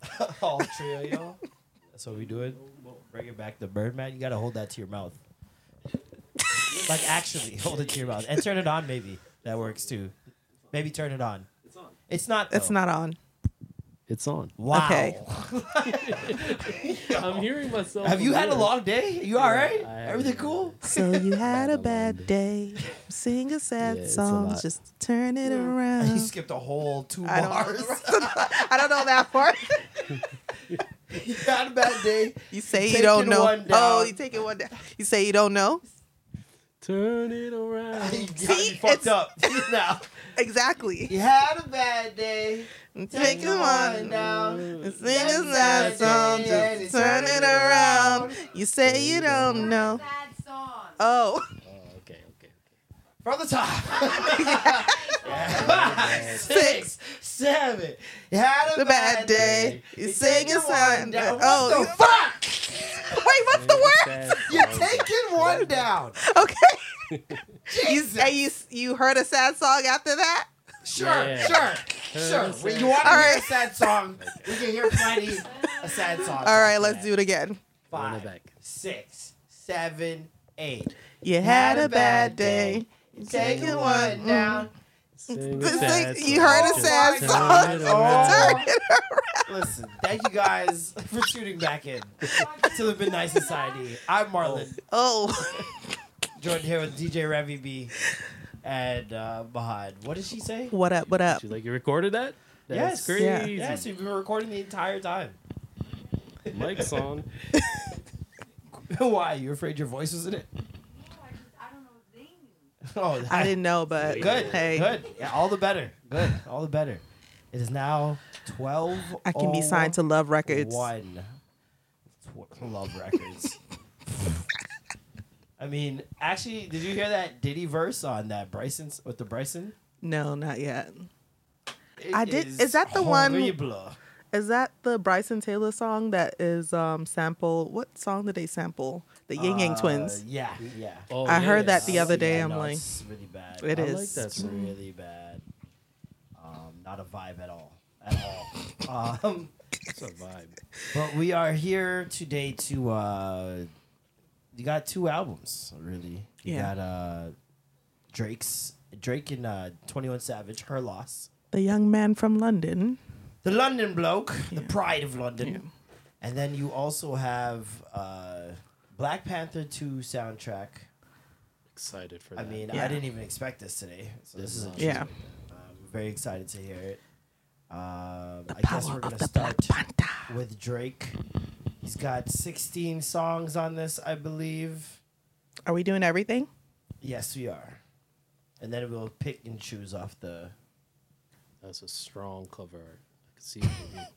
All trio, yo. That's what we do it. we Bring it back to Birdman. You gotta hold that to your mouth. like actually, hold it to your mouth and turn it on. Maybe that works too. Maybe turn it on. It's on. It's not. It's though. not on. It's on. Wow. Okay. I'm hearing myself. Have you had a mirror. long day? You all right? I. Everything cool? So you had a bad day. Sing a sad Yeah, it's a song. lot. Just turn it around. You around. skipped a whole two I don't, bars. I don't know that part. you had a bad day. You say you Taking don't know. one Oh, down. you take it one down. You say you don't know. Turn it around. You See, fucked it's- up now. Exactly. You had a bad day. Take it one down. and sing a sad song. Just turn it around. You say you don't know. Oh, Oh, okay, okay, From the top. Five, six, seven. You had a the bad day. You sing a song. down. Oh, What you- the fuck? wait, what's the word? You're taking one down. Okay. You, Jesus. and you you heard a sad song after that? Sure, Yeah. sure, sure. a When sad you want to hear right. a sad song, we can hear plenty a sad song. All right, let's do it again. Run it Five, back. six, seven, eight. You had a bad day. Taking one down. Mm-hmm. Sing a This sad thing- you heard a sad Just song. turn it Oh. Turn it around. Listen, thank you guys for tuning back in to the Midnight Society. I'm Marlon, Oh, oh. joined here with DJ Revy B and uh, Bahad. What did she say? what up? What up? She's like you recorded that? yes, crazy. Yeah. Yes, we've been recording the entire time. Mike's on. Why? You afraid your voice was in it? I don't know what they knew. Oh, I didn't know, but Good. Hey, Good. Yeah, all the better. Good. All the better. It is now twelve. I can be signed to Love Records. One. Love Records. I mean, actually, did you hear that Diddy verse on that Bryson's with the Bryson? No, not yet. It I did- is that the one- Is that the Bryson Tiller song that is um sample? What song did they sample? The Ying Yang Uh, Twins. Yeah, yeah. Oh, I heard yes. that the other day. Yeah, I'm no, like, it's really bad. it I is. like that It's song. really bad. Um, not a vibe at all. At all. um, It's a vibe. But we are here today to uh you got two albums, really. You Yeah. got uh Drake's Drake and uh 21 Savage, Her Loss. The young man from London. The London bloke, the pride of London. Yeah. And then you also have uh Black Panther 2 soundtrack. Excited for that. I that. mean, I didn't even expect this today. So this is a Yeah. I'm very excited to hear it. Um, I guess we're gonna of the Black start with Drake. He's got 16 songs on this, I believe. Are we doing everything? Yes, we are. And then we'll pick and choose off the. That's a strong cover art. I can see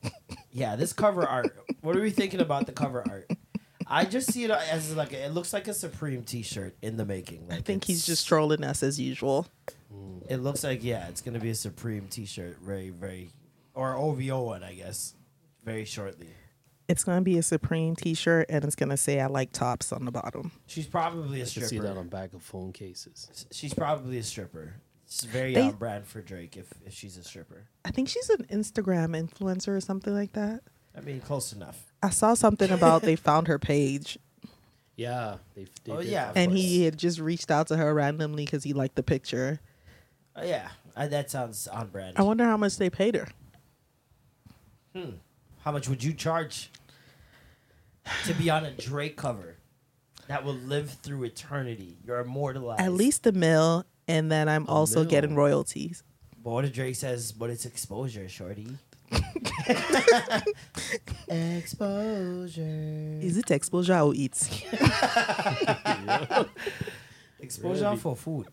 it. Yeah, this cover art. What are we thinking about the cover art? I just see it as like a, it looks like a Supreme T-shirt in the making. I think he's just trolling us as usual. Hmm. It looks like yeah, it's gonna be a Supreme T-shirt, very very, or OVO one, I guess, very shortly. It's gonna be a Supreme T-shirt, and it's gonna say "I like tops" on the bottom. She's probably a I can see that stripper. on back of phone cases. She's probably a stripper. It's very They- on brand for Drake if if she's a stripper. I think she's an Instagram influencer or something like that. I mean, close enough. I saw something about they found her page, Yeah, they. they Oh, did yeah. and course. he had just reached out to her randomly because he liked the picture. Uh, yeah, uh, that sounds on brand. I wonder how much they paid her. Hmm. How much would you charge to be on a Drake cover that will live through eternity? You're immortalized. At least the mill, and then I'm also mil. getting royalties. But what if Drake says, but it's exposure, shorty? exposure. Is it exposure or eats? Exposure Really? for food.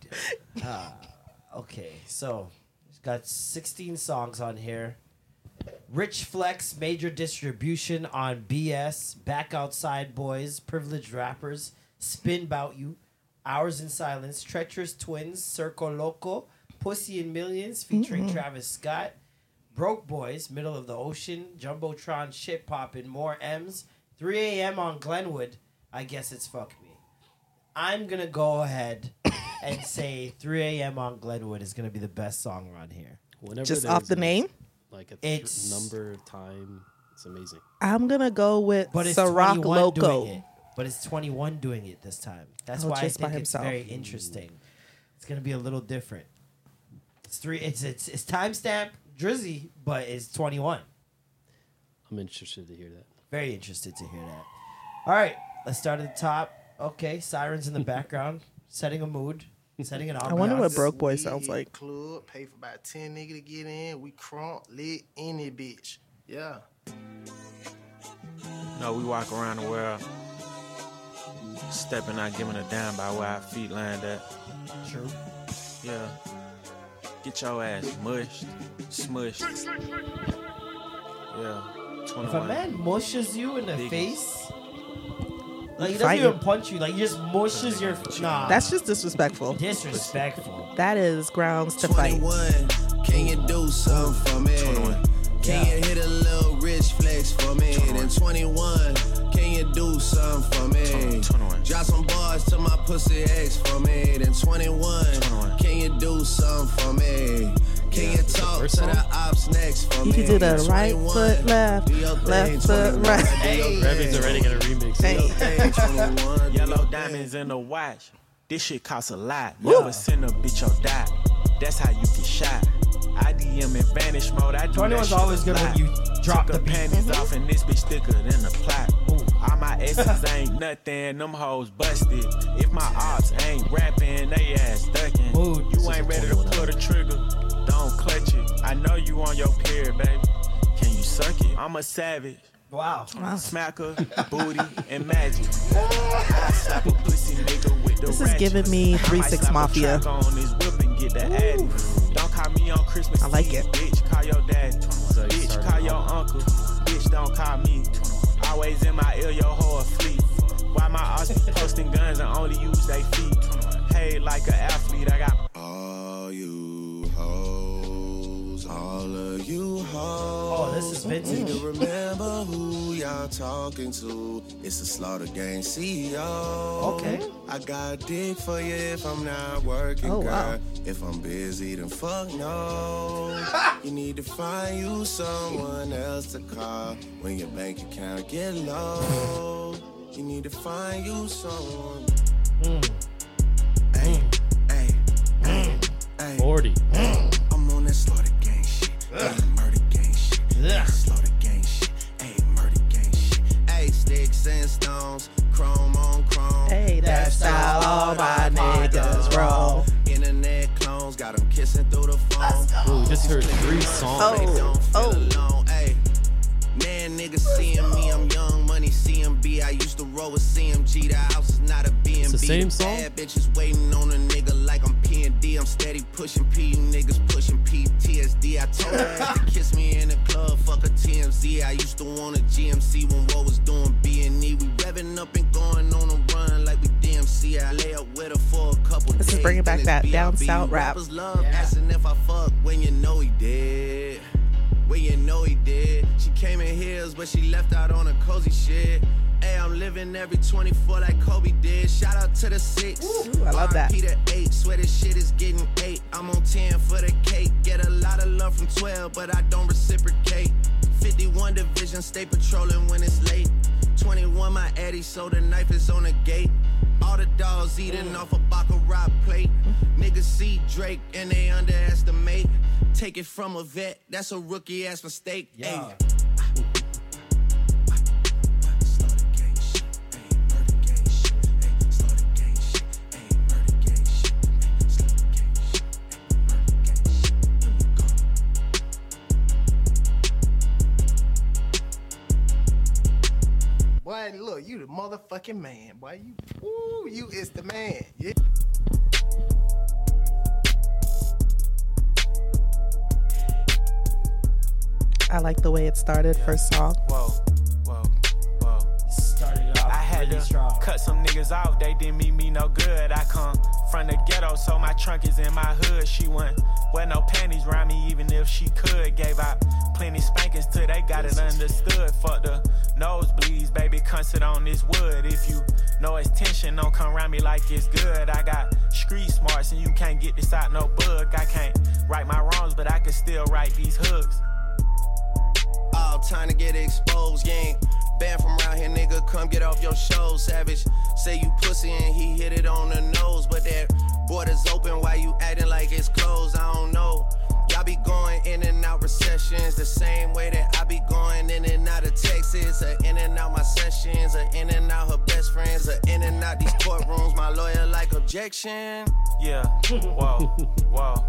Ah, okay, so it's got 16 songs on here. Rich Flex, major distribution on BS, Back Outside Boys, Privileged Rappers, Spin Bout You, Hours in Silence, Treacherous Twins, Circo Loco, Pussy in Millions featuring Travis Scott, Broke Boys, Middle of the Ocean, Jumbotron, Shit Poppin', More M's, 3 a.m. on Glenwood. I guess it's Fuck Me. I'm going to go ahead and say 3 a.m. on Glenwood is going to be the best song on here. Whenever Just off the a- name? Like a th- It's- number, time, it's amazing. I'm gonna go with But it's Ciroc 21 Loco. doing it. But it's 21 doing it this time. That's Oh, why I just by think it's himself. very interesting. It's gonna be a little different. It's three. It's it's it's timestamp Drizzy, but it's 21. I'm interested to hear that. Very interested to hear that. All right, let's start at the top. Okay, sirens in the background, setting a mood, setting an ambiance. I wonder what broke boy sounds like. Club, pay for about 10 nigga to get in. We crunk, lit, any bitch. Yeah. No, we walk around the world, stepping out, giving a damn by where our feet land at. True. Yeah. Get your ass mushed, smushed. Yeah. If a man mushes you in the Biggie. face, like he doesn't Fight even punch you, like he just mushes your. Nah, That's just disrespectful. disrespectful. That is grounds to fight. 21, can you do something for me? 21. Can you hit a little rich flex for me? Then 21, can you do something for me? 21. Drop some bars to my pussy ex for me. Then 21, 21. can you do something for me? Can you talk to the ops next for You me? can do the right foot left, do your thing, left foot right. do your thing. Already gonna remix Hey. it. Hey, 21, do Yellow diamonds in the watch. This shit costs a lot. Never send a bitch or die. That's how you get shot. I DM in vanish mode. I do 21's that shit always good when you drop Took the her beat. panties mm-hmm. off and this bitch thicker than a plot. All my exes ain't nothing. Them hoes busted. If my ops ain't rapping, they ass ducking. Mood. You ain't ready to pull the trigger. Don't clutch it. I know you on your period, baby. Can you suck it? I'm a savage. Wow. Smacker, booty, and magic. Slap a pussy nigga with the This is ratchet. giving me 3 6 Mafia. on his whip and get the. Don't call me on Christmas I like it. Bitch, call your daddy. So bitch, started call your off. uncle. Bitch, don't call me. Always in my ear, your whole fleet. Why my ass be posting guns and only use they feet? Hey, like an athlete, I got All you hoes, all of you hoes. Oh, this is vintage. Need to remember who y'all talking to. It's the Slaughter Gang CEO. Okay. I got dick for you if I'm not working, Oh, girl. wow. If I'm busy, then fuck no. you need to find you someone else to call when your bank account get low. You need to find you someone. Mm. Hey, hey, hey, mm. hey. 40. I'm on that slaughter gang shit. Hey, murder gang shit. Hey, slaughter gang shit. Hey, murder gang shit. Hey, sticks and stones, chrome on chrome. Hey, that's how all my niggas roll. Internet clones got them kissing through the phone. Ooh, just heard three songs. They don't feel Oh. oh. Alone. Man, niggas seeing me. I'm young money CMB. I used to roll with CMG. The house is not a BNB. the same song? Bad bitches waiting on a nigga like I'm P&D. I'm steady pushing P. You niggas pushing PTSD. I told her to kiss me in the club. Fuck a TMZ. I used to want a GMC when what was doing B&E. We revving up and going on a run like we DMC. I lay up with her for a couple This is days. bringing back that it's down south rap. Rappers love asking if I fuck when you know he did. When you know he did. She came in heels, but she left out on a cozy shit. Hey, I'm living every 24 like Kobe did. Shout out to the six. Ooh, I love that. Peter eight, swear this shit is getting eight. I'm on 10 for the cake. Get a lot of love from 12, but I don't reciprocate. 51 division, stay patrolling when it's late. 21 my Eddie, so the knife is on the gate. All the dogs eating off a Baccarat plate. Niggas see Drake and they underestimate. Take it from a vet, that's a rookie ass mistake. Yeah. Ayy. Motherfucking man, boy. You, ooh, you is the man. Yeah. I like the way it started. First song. Whoa, whoa, whoa. Started off I had really to strong. cut some niggas off, they didn't mean me no good. I come from the ghetto, so my trunk is in my hood. She wouldn't wear no panties around me, even if she could. Gave out plenty spankings till they got it understood. Fuck the nosebleeds, baby, sit on this wood. If you know it's tension, don't come around me like it's good. I got street smarts and you can't get this out no book. I can't right my wrongs, but I can still write these hooks. All time to get exposed, ain't banned from around here, nigga. Come get off your show, savage. Say you pussy and he hit it on the nose, but that border's open. Why you acting like it's closed? I don't know. Y'all be going in and out recessions the same way that I be going in and out of Texas, or in and out my sessions, or in and out her best friends, or in and out these courtrooms. My lawyer like objection. Yeah, whoa, whoa.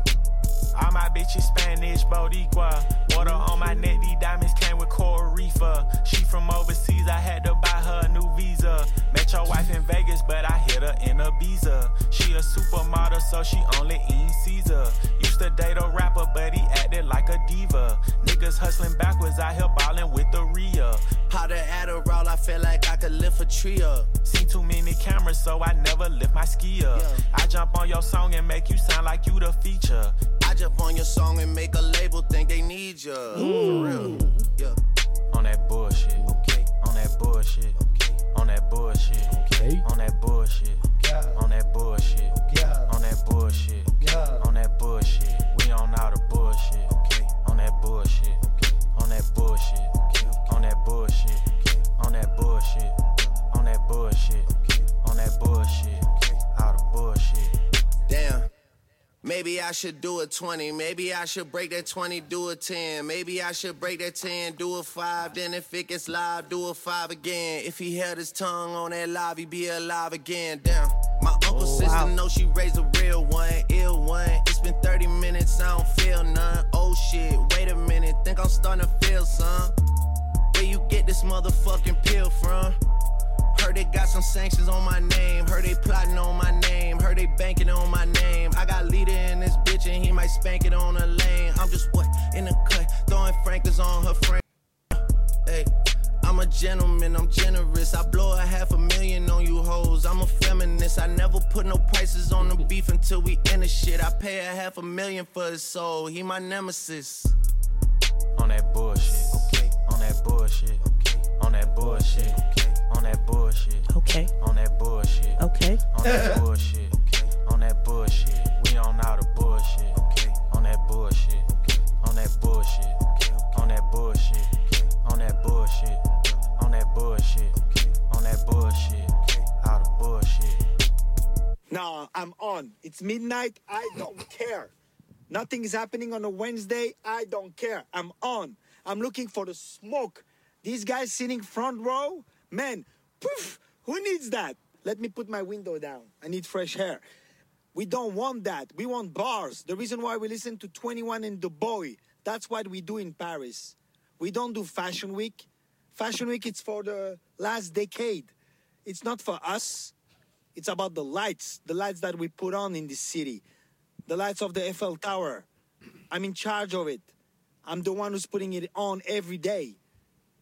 All my bitches Spanish, Boricua. Water on my neck, these diamonds came with coral reefer. She from overseas, I had to buy her a new visa. Met your wife in Vegas, but I hit her in Ibiza. She a supermodel, so she only eat Caesar. Used to date a rapper, but he acted like a diva. Niggas hustling backwards, out here ballin' with the Rhea. Powder Adderall, I feel like I could lift a tree up. Seen too many cameras, so I never lift my ski up. Yeah. I jump on your song and make you sound like you the feature. I jump on your song and make a label think they need ya. For real. Yeah. On that bullshit. Okay. On that bullshit. Okay. On that bullshit. Okay. On that bullshit. Yeah. On that bullshit. Yeah. On that bullshit. Yeah. On that bullshit. We on all the bullshit. Okay. On that bullshit. On that bullshit. On that bullshit. On that bullshit. On that bullshit. On that bullshit. All the bullshit. Maybe I should do a 20. Maybe I should break that 20, do a 10. Maybe I should break that 10, do a 5. Then if it gets live, do a 5 again. If he held his tongue on that live, he'd be alive again. Damn. My uncle oh, sister wow. know she raised a real one, ill one. It's been 30 minutes, I don't feel none. Oh shit, wait a minute, think I'm starting to feel some. Where you get this motherfucking pill from? They got some sanctions on my name. Heard they plotting on my name. Heard they banking on my name. I got leader in this bitch and he might spank it on a lane. I'm just what in the cut, throwing frankers on her frame. Hey, I'm a gentleman, I'm generous. I blow a half a million on you hoes. I'm a feminist. I never put no prices on the beef until we end the shit. I pay a half a million for his soul. He my nemesis. On that bullshit. Okay. On that bullshit. Okay. On that bullshit. Okay. On that bullshit. It's midnight. I don't care. Nothing is happening on a Wednesday. I don't care. I'm on. I'm looking for the smoke. These guys sitting front row, man, poof, who needs that? Let me put my window down. I need fresh air. We don't want that. We want bars. The reason why we listen to 21 and The Boy, that's what we do in Paris. We don't do Fashion Week. Fashion Week, it's for the last decade. It's not for us. It's about the lights, the lights that we put on in this city, the lights of the Eiffel Tower. I'm in charge of it. I'm the one who's putting it on every day.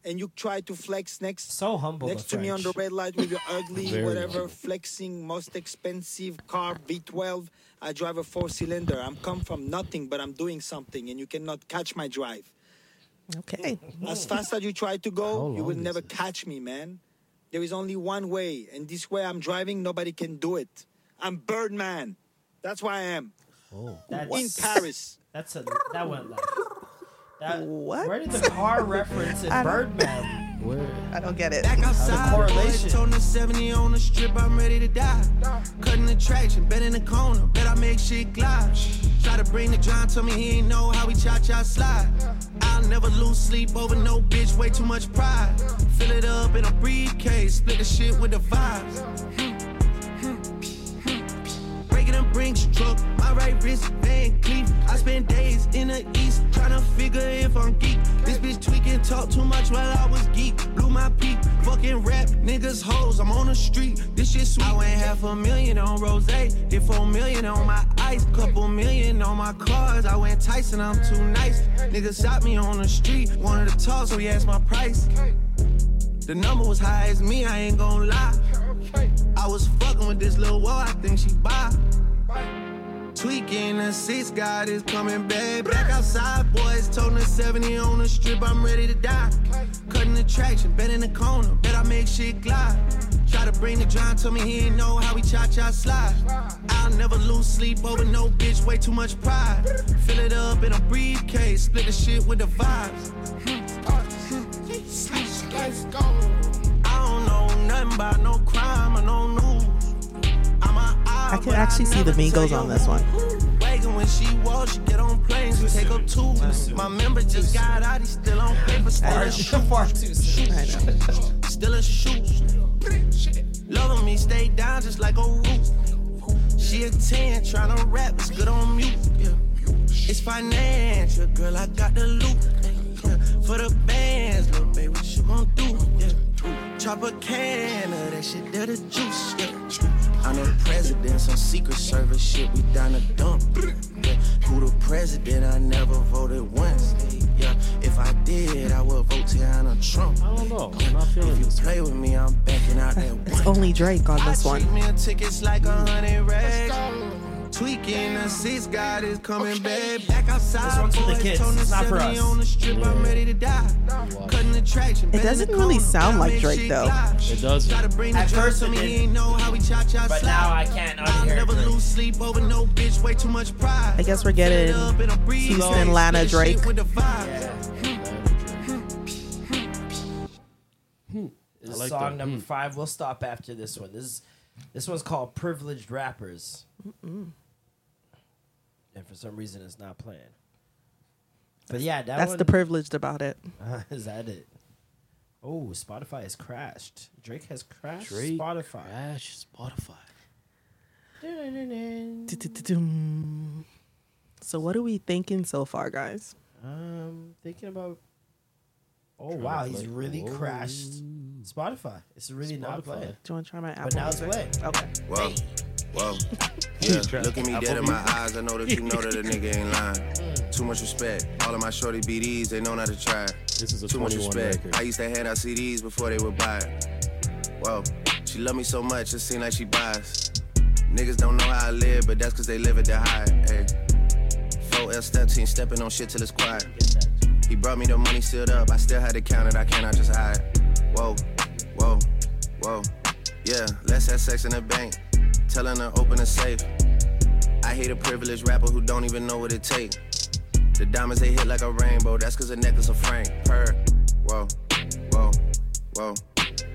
And you try to flex next So humble. next the to me on the red light with your ugly Very whatever humble. flexing most expensive car V12. I drive a four cylinder. I'm come from nothing, but I'm doing something, and you cannot catch my drive. Okay. As fast as you try to How go, you will never it? catch me, man. There is only one way, and this way I'm driving, nobody can do it. I'm Birdman. That's why I am. Oh, that's, In Paris. That's a that went like. That, What? Where did the car reference in Birdman? Where? I don't get it. Back outside, correlation. boys, told the 70 on the strip, I'm ready to die. Cutting the traction, bet in the corner, bet I make shit glide. Try to bring the John, told me he ain't know how we cha cha slide. I'll never lose sleep over no bitch, way too much pride. Fill it up in a briefcase, split the shit with the vibes. Brinks truck, my right wrist, Van Cleef. I spend days in the east trying to figure if I'm geek. This bitch tweaking, talk too much while I was geek. Blew my peak, fucking rap, niggas hoes. I'm on the street, this shit sweet. I went half a million on rose, did four million on my ice, couple million on my cars. I went Tyson, I'm too nice. Niggas shot me on the street, wanted to talk, so he asked my price. The number was high as me, I ain't gon' lie. I was fucking with this little wall, I think she buy. Tweaking the seats, God is coming back. Back outside, boys. Toting the 70 on the strip, I'm ready to die. Cutting the traction, bet in the corner, bet I make shit glide. Try to bring the John, told me he ain't know how we cha cha slide. I'll never lose sleep over no bitch, way too much pride. Fill it up in a briefcase, split the shit with the vibes. I don't know nothing about no crime or no news. I can actually see the Migos on this one. When she walks, she get on planes and take up two. My member just got out, he still on paper, still a shoe. Far too soon. I know. Still a shoe. Loving me, stay down just like a roof. She a 10, tryna rap, it's good on mute. It's financial, girl, I got the loot. For the bands, little baby, what you gon' do? Chop a can of that shit, that the juice. Yeah. I'm the president, some secret service shit, we down the dump. Yeah. Who the president? I never voted once. Yeah. If I did, I would vote Tiana Trump. I don't know. I'm not feeling If you this. play with me, I'm backing out that It's only Drake on this I one. Tweaking the six God is coming back. Back outside, This one's for the kids. toting It's not for us. on the strip, I'm ready to die. Cutting the traction. It doesn't really sound like Drake, though. It doesn't. Try to bring the At first it did. he ain't know how we cha cha But slide. now I can't I'll unhear never Drake. lose sleep over no bitch, way too much pride. I guess we're getting Houston, Atlanta, Drake. With the vibe. This is like song that. number Hmm. five. We'll stop after this one. This is this one's called "Privileged Rappers," and for some reason, it's not playing. But yeah, that That's one, the privileged about it. is that it? Oh, Spotify has crashed. Drake has crashed. Drake Spotify. Crash Spotify. So what are we thinking so far, guys? Um, thinking about. Oh Trying wow, he's really Oh. crashed Spotify. It's really not playing. Do you want to try my Apple? But now it's Music? playing. Okay. Whoa, whoa. Yeah, look at me dead in my eyes. I know that you know that a nigga ain't lying. Too much respect. All of my shorty BDs, they know not to try. This is a Too much respect. record. I used to hand out CDs before they would buy it. Whoa, she love me so much, it seem like she buys. Niggas don't know how I live, but that's cause they live at the high. Hey. 4L step team stepping on shit till it's quiet. He brought me the money sealed up, I still had to count it, I cannot just hide. Whoa, whoa, whoa. Yeah, let's have sex in the bank. Telling her open a safe. I hate a privileged rapper who don't even know what it takes. The diamonds they hit like a rainbow, that's cause a necklace of Frank. Her, whoa, whoa, whoa.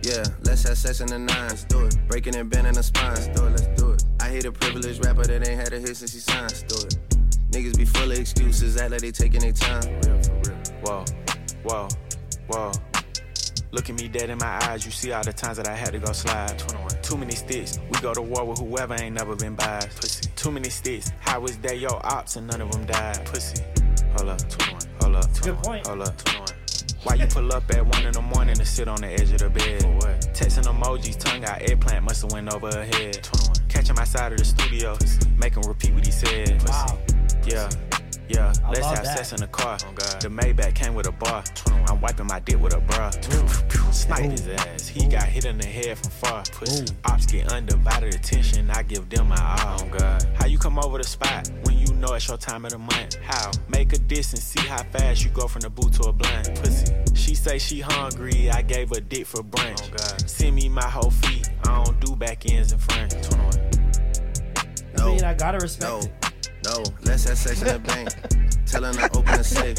Yeah, let's have sex in the nines, do it. Breaking and bending the spines, do it, let's do it. I hate a privileged rapper that ain't had a hit since he signed, do it. Niggas be full of excuses, act like they taking their time. Real for real. Whoa, whoa, whoa. Look at me dead in my eyes. You see all the times that I had to go slide. 21. Too many sticks. We go to war with whoever ain't never been biased. Pussy. Too many sticks. How was that your ops and none of them died? Pussy. Hold up. 21. Hold up. a good point. Hold up. 21. Why you pull up at one in the morning to sit on the edge of the bed? For what? Texting emojis, tongue out, eggplant must have went over her head. 21. Catch him outside of the studio, make him repeat what he said. Wow. Yeah, yeah. I Let's have that. sex in the car. Oh, the Maybach came with a bar. I'm wiping my dick with a bra. Snipe his ass. He got hit in the head from far. Pussy. Ops get undivided attention. I give them my all. Oh God. How you come over the spot when you know it's your time of the month? How? Make a diss and see how fast you go from the boot to a blunt. Pussy. She say she hungry. I gave her dick for brunch. Oh God. Send me my whole feet. I don't do back ends in front. 21. I No, mean, I gotta respect no, it. No. Let's have sex in the bank. Telling her open a safe.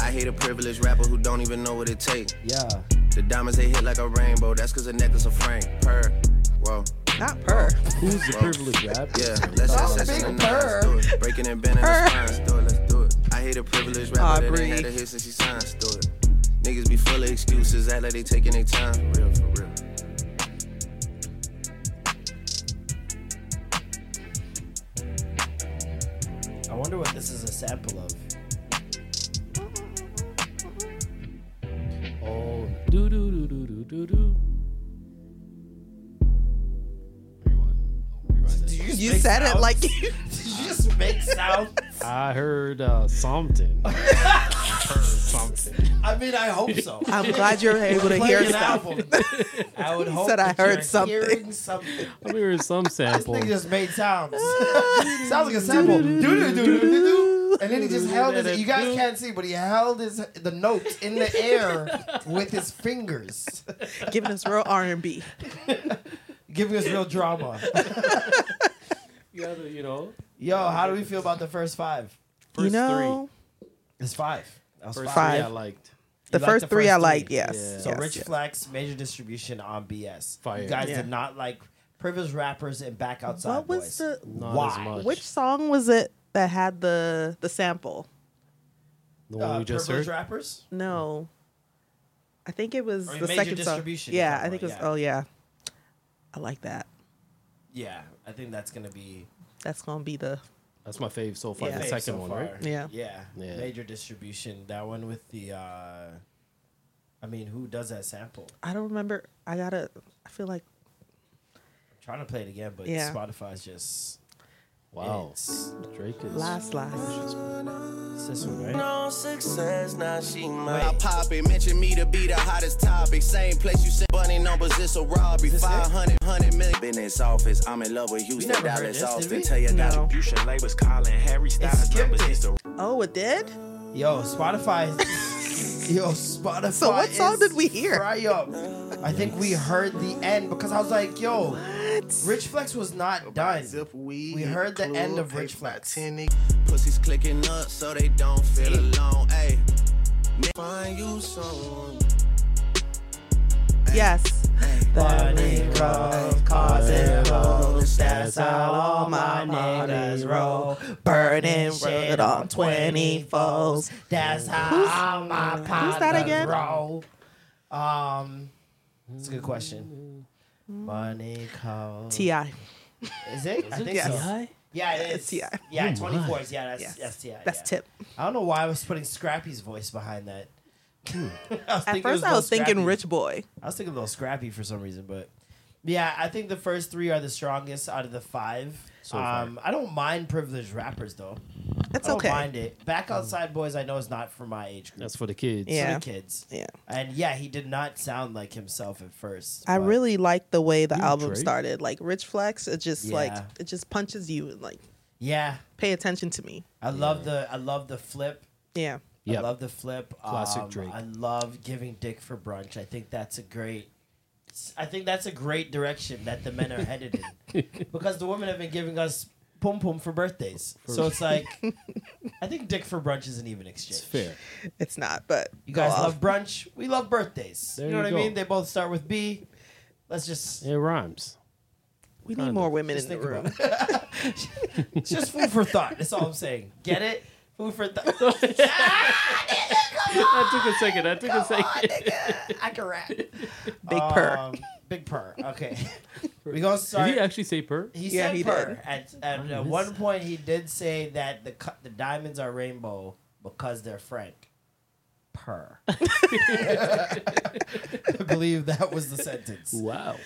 I hate a privileged rapper who don't even know what it takes. Yeah. The diamonds they hit like a rainbow, that's cause a necklace of Frank. Purr. Whoa. Not per. Who's the privileged rapper? Yeah, let's have sex in the nines. Do it. Breaking and bending the spines. Do it, let's do it. I hate a privileged rapper that ain't had a hit since he signed. Let's Do it. Niggas be full of excuses, act like they taking their time. Real wonder what this is a sample of. Oh, do do do do do do do. You, you said sounds? it like you, you just make sounds. I heard uh, something. I heard something. I mean, I hope so. I'm glad you're able to hear an stuff. album. I would hope said I that you're heard something. hearing something. I'm hearing some This sample. nigga just made sounds. Sounds like a sample. And then he just held his. You guys can't see, but he held his the notes in the air with his fingers, Giving us real R and B. giving us real drama. You gotta, you know, Yo, how do we feel about the first five? You first three. It's five. That. First five. three I liked. the You liked first the three first I three? liked. Yes. Yeah. So yes, Rich yes. Flex, major distribution on BS. Fire. You guys Yeah. did not like privileged rappers and back outside What was boys. the? Not Why? as much. Which song was it that had the the sample? The one uh, we just privileged heard? Rappers? No. I think it was Or the major second song. distribution you're Yeah, I think it was. about, Oh yeah, I like that. Yeah, I think that's gonna be That's gonna be the That's my fave so far. Yeah. The fave second so one, far. right? Yeah. yeah, Yeah. Major distribution. That one with the. uh I mean, who does that sample? I don't remember. I gotta. I feel like I'm trying to play it again, but Yeah. Spotify's just. Wow. It's, Drake is. last last. it's this one, right? No success, now she mine. Wait. I pop it, mention me to be the hottest topic. Same place you sent bunny numbers, it's a robbery. Is this it? 500, 100 million. Business office, I'm in love with Houston, never heard Dallas, this, did Austin. we? Tell your No. Distribution labels calling Harry Styles numbers. it. He's Oh, it did. Yo, Spotify. Yo, Spotify. So what song is did we hear? Fry up. I think we heard the end because I was like, yo, What? Rich Flex was not done. We heard the end of Rich Flex. Pussies clicking up so they don't feel alone. Ayy, find you someone. Yes. Bunny crows causing hoes. That's how all my niggas roll. Burning road on 20 foes. That's how all my partners that again? roll. Um, that's a good question. Money crows. Ti. Is it? I think Yes. so. Yeah, it is. It's T.I.. Yeah, 24s. Yeah, that's, Yes. that's Ti. That's yeah. Tip. I don't know why I was putting Scrappy's voice behind that. I At first, I was thinking Scrappy. Rich Boy. I was thinking a little Scrappy for some reason, but yeah, I think the first three are the strongest out of the five. So um, I don't mind privileged rappers though. It's okay. I don't okay. mind it. Back outside boys, I know is not for my age group. That's for the kids. for Yeah. the kids. Yeah. And yeah, he did not sound like himself at first. I really like the way the album Drake? started. Like Rich Flex, it just like it just punches you and like yeah. pay attention to me. I love the I love the flip. Yeah. I love the flip. Classic Um, Drake. I love giving dick for brunch. I think that's a great. I think that's a great direction that the men are headed in, because the women have been giving us pum pum for birthdays. so it's like, I think dick for brunch is an even exchange. It's fair. It's not, but You guys off. love brunch. We love birthdays. There you know you what go. I mean? They both start with B. Let's just It rhymes. We need more women just in the room. it. it's just food for thought. That's all I'm saying. Get it? Food for thought. That took a second. That took a second. I can rap. Big purr. Um, big purr. Okay. we gonna start. Did he actually say purr? He Yeah, said he purr. did. At, at uh, one point, he did say that the cu- the diamonds are rainbow because they're frank. Purr. I believe that was the sentence. Wow.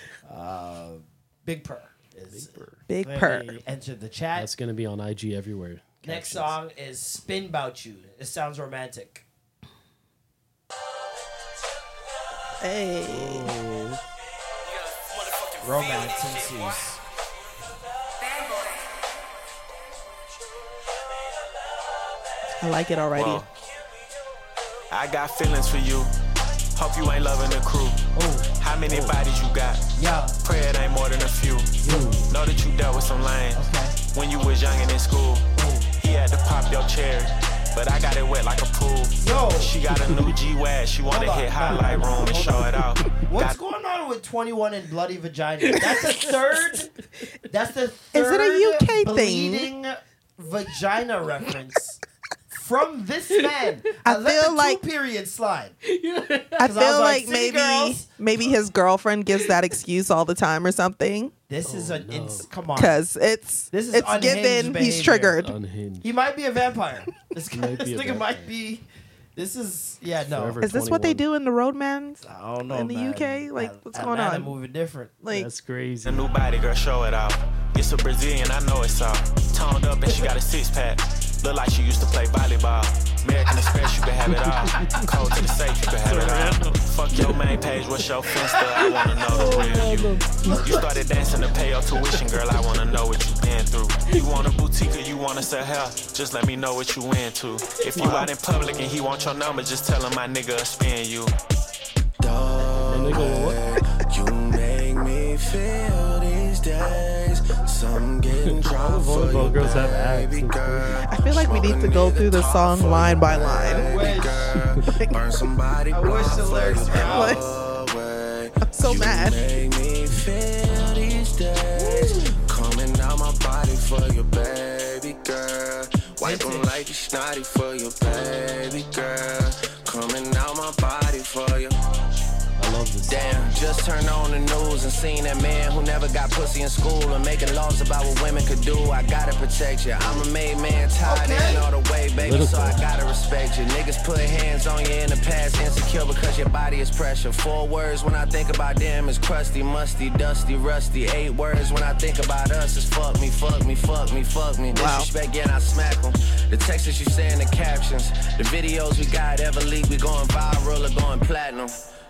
Big purr. Is Big clearly purr. Entered the chat. That's gonna be on IG everywhere. Next song is "Spin Bout You." It sounds romantic. Hey. Romance ensues. I like it already. Whoa. I got feelings for you. Hope you ain't loving the crew. Oh, How many oh. bodies you got? yeah. Pray it ain't more than a few. Know that you dealt with some lanes Okay. when you was young and in school. He had to pop your cherry, but I got it wet like a pool. Yo. She got a new G-Wag. She wanna hit highlight room and show it off. What's Got- going on with 21 and bloody vagina? That's a third. That's the Is third it a UK thing? bleeding vagina reference from this man. I let feel the like- two periods slide. I I feel like, like maybe girls." maybe his girlfriend gives that excuse all the time or something. This is oh, an ins- come on. Cause it's This is it's unhinged given he's triggered. Unhinged. He might be a vampire. This, guy, Might this be a nigga vampire. might be. This is yeah no. Forever Is this what they do in the Roadmans? I don't know in the man. UK? Like, At- what's going Atlanta on? Moving different. Like, That's crazy. A new body, girl, show it off. It's a Brazilian, I know it's all. Toned up and she got a six pack. Look like she used to play volleyball. American Express, you can have it all. Code to the safe, you can have it all. Fuck your main page, what's your Finsta? I wanna know the real you. You started dancing to pay your tuition, girl. I wanna know what you been through. You want a boutique or you wanna sell hair? Just let me know what you into. If you out in public and he want your number, just tell him my nigga will spin you. And they? You make me feel these days. Some getting All the volleyball girls have abs. Girl. I feel like we need to go through the song line by line. Wish. Burn somebody I wish the lyrics were Like, out. away. I'm so you mad. Make me feel these days. Coming out my body for your baby girl. Wipe them like you snotty for your baby girl. Just turned on the news and seen that man who never got pussy in school and making laws about what women could do. I gotta protect you. I'm a made man, tied in all the way, baby, so I gotta respect you. Niggas put hands on you in the past, insecure because your body is pressure. Four words when I think about them is crusty, musty, dusty, rusty. Eight words when I think about us is fuck me, fuck me, fuck me, fuck me. Wow. Disrespect, yeah, I smack them. The texts that you say in the captions, the videos we got ever leak, we going viral or going platinum.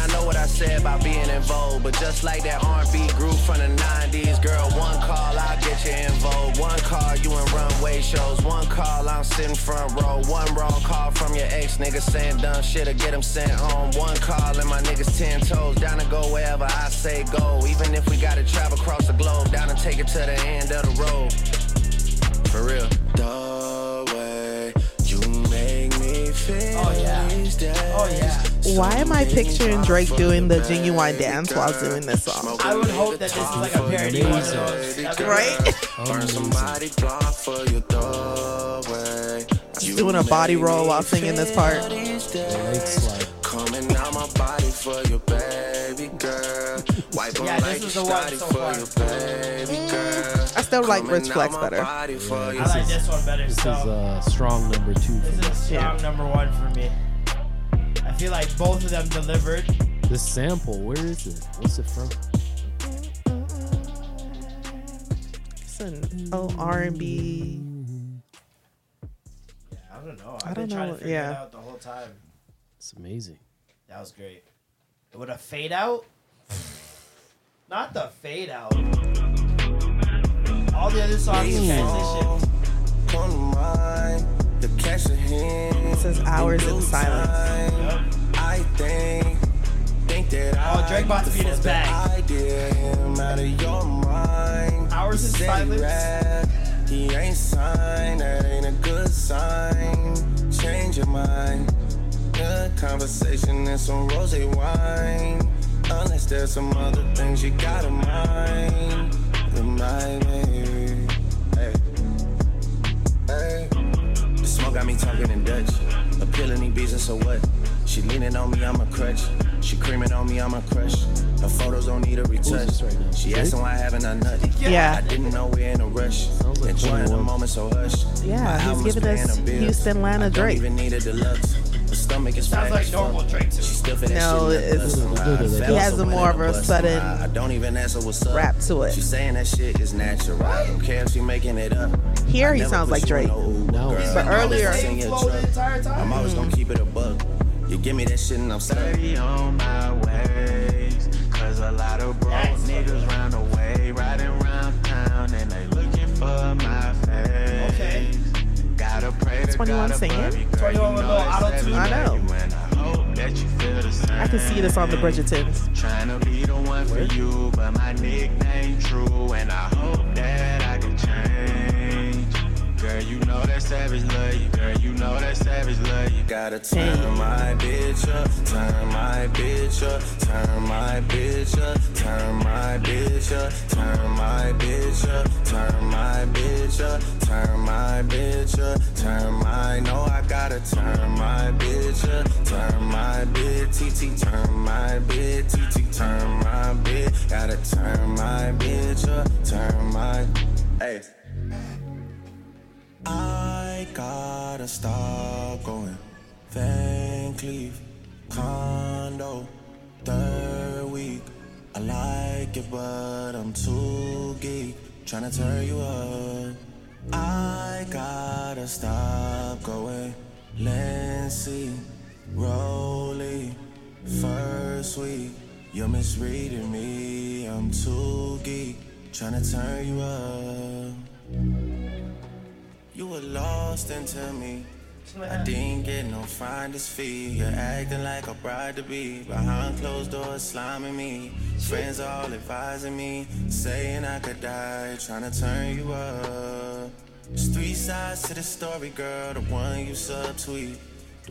I know what I said about being in vogue, but just like that R&B group from the 90s, girl, one call, I'll get you in vogue. One call, you in runway shows. One call, I'm sitting front row. One wrong call from your ex nigga saying dumb shit or get him sent home. One call and my niggas 10 toes. Down to go wherever I say go. Even if we gotta travel across the globe, down and take it to the end of the road. For real. The way you make me feel Oh, yeah. these days. Oh yeah. Why am I picturing Drake doing the Ginuwine dance while doing this song? I would hope that this is like a parody one of those. That'd Right? Burn somebody block for your doorway. Just doing a body roll while singing this part. These Lake coming out my body for your baby girl. Wipe 'em Yeah, this is you the one so for far. your baby girl. I still like Coming Rich out Flex my better. body for. I like this one better. This is So uh, strong number two. This is a strong Yeah. number one for me. I feel like both of them delivered. The sample, where is it? What's it from? It's an oh R&B. Yeah, I don't know. I've I don't trying know, to figure it yeah. out the whole time. It's amazing. That was great. With a fade out? Not the fade out. All the other songs transition. Come to mind, the cash of him. It says hours in silence. Yep. I think, think that Oh, Drake about to be in his bag. idea him out of your mind. Hours in Said he silence. He ain't signed, that ain't a good sign. Change your mind. Good conversation and some rose wine. Unless there's some other things you got in mind. Remind me. Smoke got me talking in Dutch. Appealing these beats and so what? She leaning on me, I'm a crutch. She creaming on me, I'm a crush. Her photos don't need a retouch. this right now? She asking why haven't I nut? Yeah. I didn't know we're in a rush. Sounds Enjoying the moment, so hush. Yeah, he's giving us paying the bills. Houston, Lana I don't Drake. even need a deluxe. The stomach is Sounds like normal Drake to me. She still fit that No, shit in the it's- bus. He I has a somewhere more of a sudden I, I don't even answer what's up. rap to it. She saying that shit is natural. I don't care if she making it up. Here he sounds like you in Drake. no No. girl. But I'm always earlier- in Same your flow the truck. entire time. I'm always gonna keep it a buck. You give me that shit and I'm steady on my ways. Cause a lot of broke That's niggas round the way, riding round town and they looking for my 21 God singing? above you, girl. 21 with auto-tune? I know. I hope that you feel the same. I can see this on the Bridgertons. Trying to be the one for you, but my nickname true, and I hope that I can change. Girl, you know that's savage love you, girl. You know that savage love you. Gotta turn my bitch up, turn my bitch up, turn my bitch up, turn my bitch up, turn my bitch up, turn my bitch up, turn my bitch up, turn my. No, I gotta turn my bitch up, turn my bitch, TT, turn my bitch, TT, turn my bitch. Gotta turn my bitch up, turn my. Hey. I gotta stop going. Van Cleef, condo, third week. I like it, but I'm too geek. Tryna turn you up. I gotta stop going. Lancy, Rolly, first week. You're misreading me. I'm too geek. Tryna turn you up. You were lost into me. I didn't get no finder's fee. You're acting like a bride to be. Behind closed doors, sliming me. Friends all advising me, saying I could die, trying to turn you up. There's three sides to the story, girl. The one you subtweet.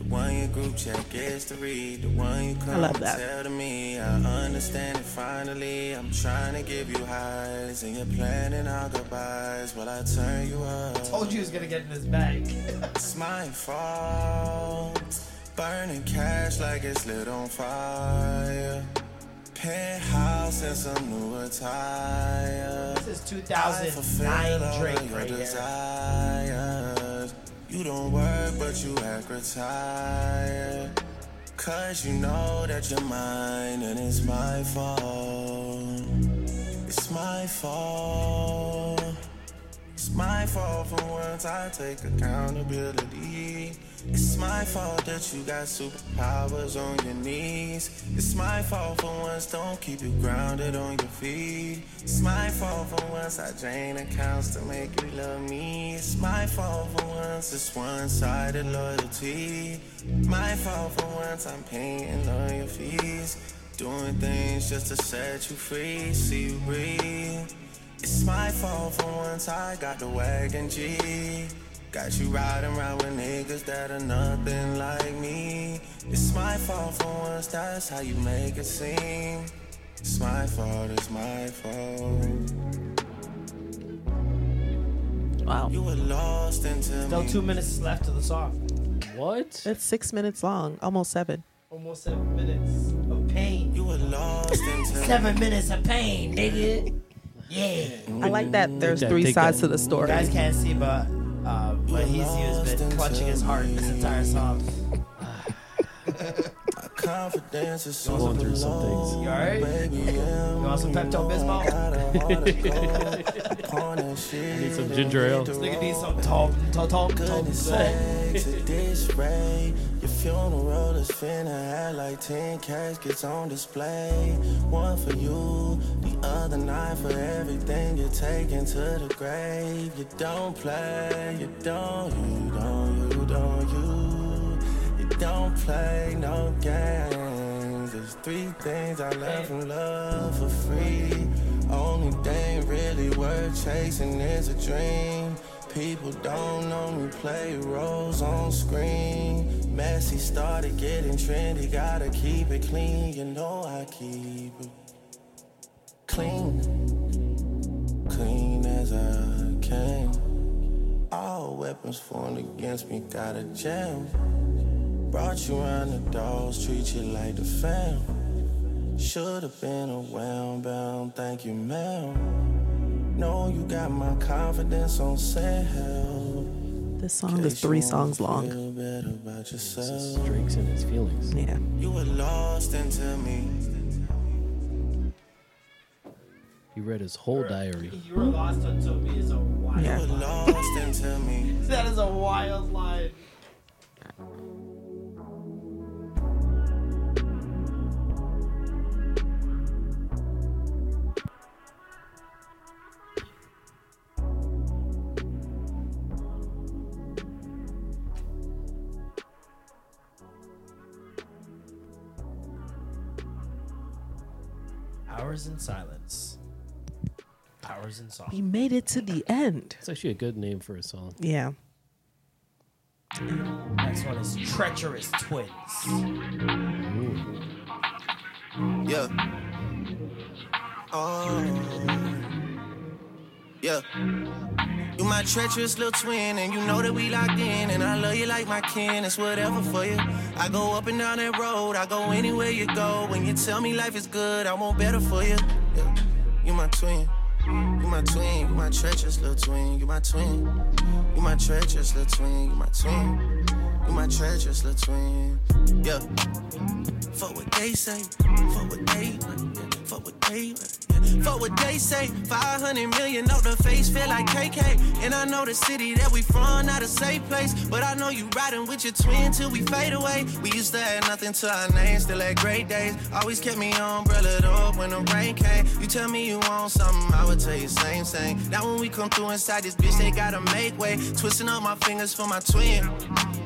The one your group chat gets to read, the one you come love that. tell to me. I understand it finally. I'm trying to give you highs, and you're planning our goodbyes while I turn you up. Told you he was gonna get in his bag. It's my fault. Burning cash like it's lit on fire. Penthouse and some new attire. This is 2009 all Drake of right here. You don't work, but you act retired. Cause you know that you're mine and it's my fault. It's my fault. It's my fault for once I take accountability. It's my fault that you got superpowers on your knees. It's my fault for once don't keep you grounded on your feet. It's my fault for once I drain accounts to make you love me. It's my fault for once it's one-sided loyalty. My fault for once I'm paying on your fees. Doing things just to set you free, see you breathe. It's my fault for once I got the wagon G. Got you riding around with niggas that are nothing like me. It's my fault for once, that's how you make it seem. It's my fault, it's my fault. Wow. You were lost into Still me. two minutes left to the song. What? It's six minutes long, almost seven. Almost seven minutes of pain. You were lost into Seven minutes of pain, nigga. Yeah. I like that there's three sides to the You story. guys can't see, but uh, but he's has been clutching his heart this entire song. Confidence is so Going through some things. You alright? You want some Pepto Bismol? I Need some ginger ale. This nigga needs some Tom Tom Tom Tom. At this rate, your funeral is finna have like 10 caskets on display. One for you, the other nine for everything you're taking to the grave. You don't play, you don't, you don't, you don't, you. You don't play no games. There's three things I love from love for free. Only thing really worth chasing is a dream. People don't know me play roles on screen. Messy started getting trendy, gotta keep it clean. You know I keep it clean, clean as I can. All weapons formed against me got a jam. Brought you around the dogs, treat you like the fam. Should've been a well bound, thank you, ma'am. Know you got my confidence on sale. This song is three songs long. Feel better about This is yourself. Drake's and his feelings. Yeah. You were lost into me. He read his whole diary. You were lost until me is a wild. Yeah. You were lost into me. That is a wild line. Hours in silence. Powers in song. We made it to the end. It's actually a good name for a song. Yeah. Next one is Treacherous Twins. Yeah. Oh. Yeah. You my treacherous little twin, and you know that we locked in, and I love you like my kin. It's whatever for you. I go up and down that road, I go anywhere you go. When you tell me life is good, I want better for you. Yeah. You my twin. You my twin, you my treacherous little twin, you my twin. You my treacherous little twin, you my twin. You my treacherous little twin. Yeah. Fuck what they say, fuck what they, fuck what they, fuck what they say. 500 million off the face, feel like KK. And I know the city that we from, not a safe place. But I know you riding with your twin till we fade away. We used to have nothing to our name, still had great days. Always kept me umbrellaed up when the rain came. You tell me you want something, I would tell you same, same. Now when we come through inside this bitch, they gotta make way. Twisting up my fingers for my twin.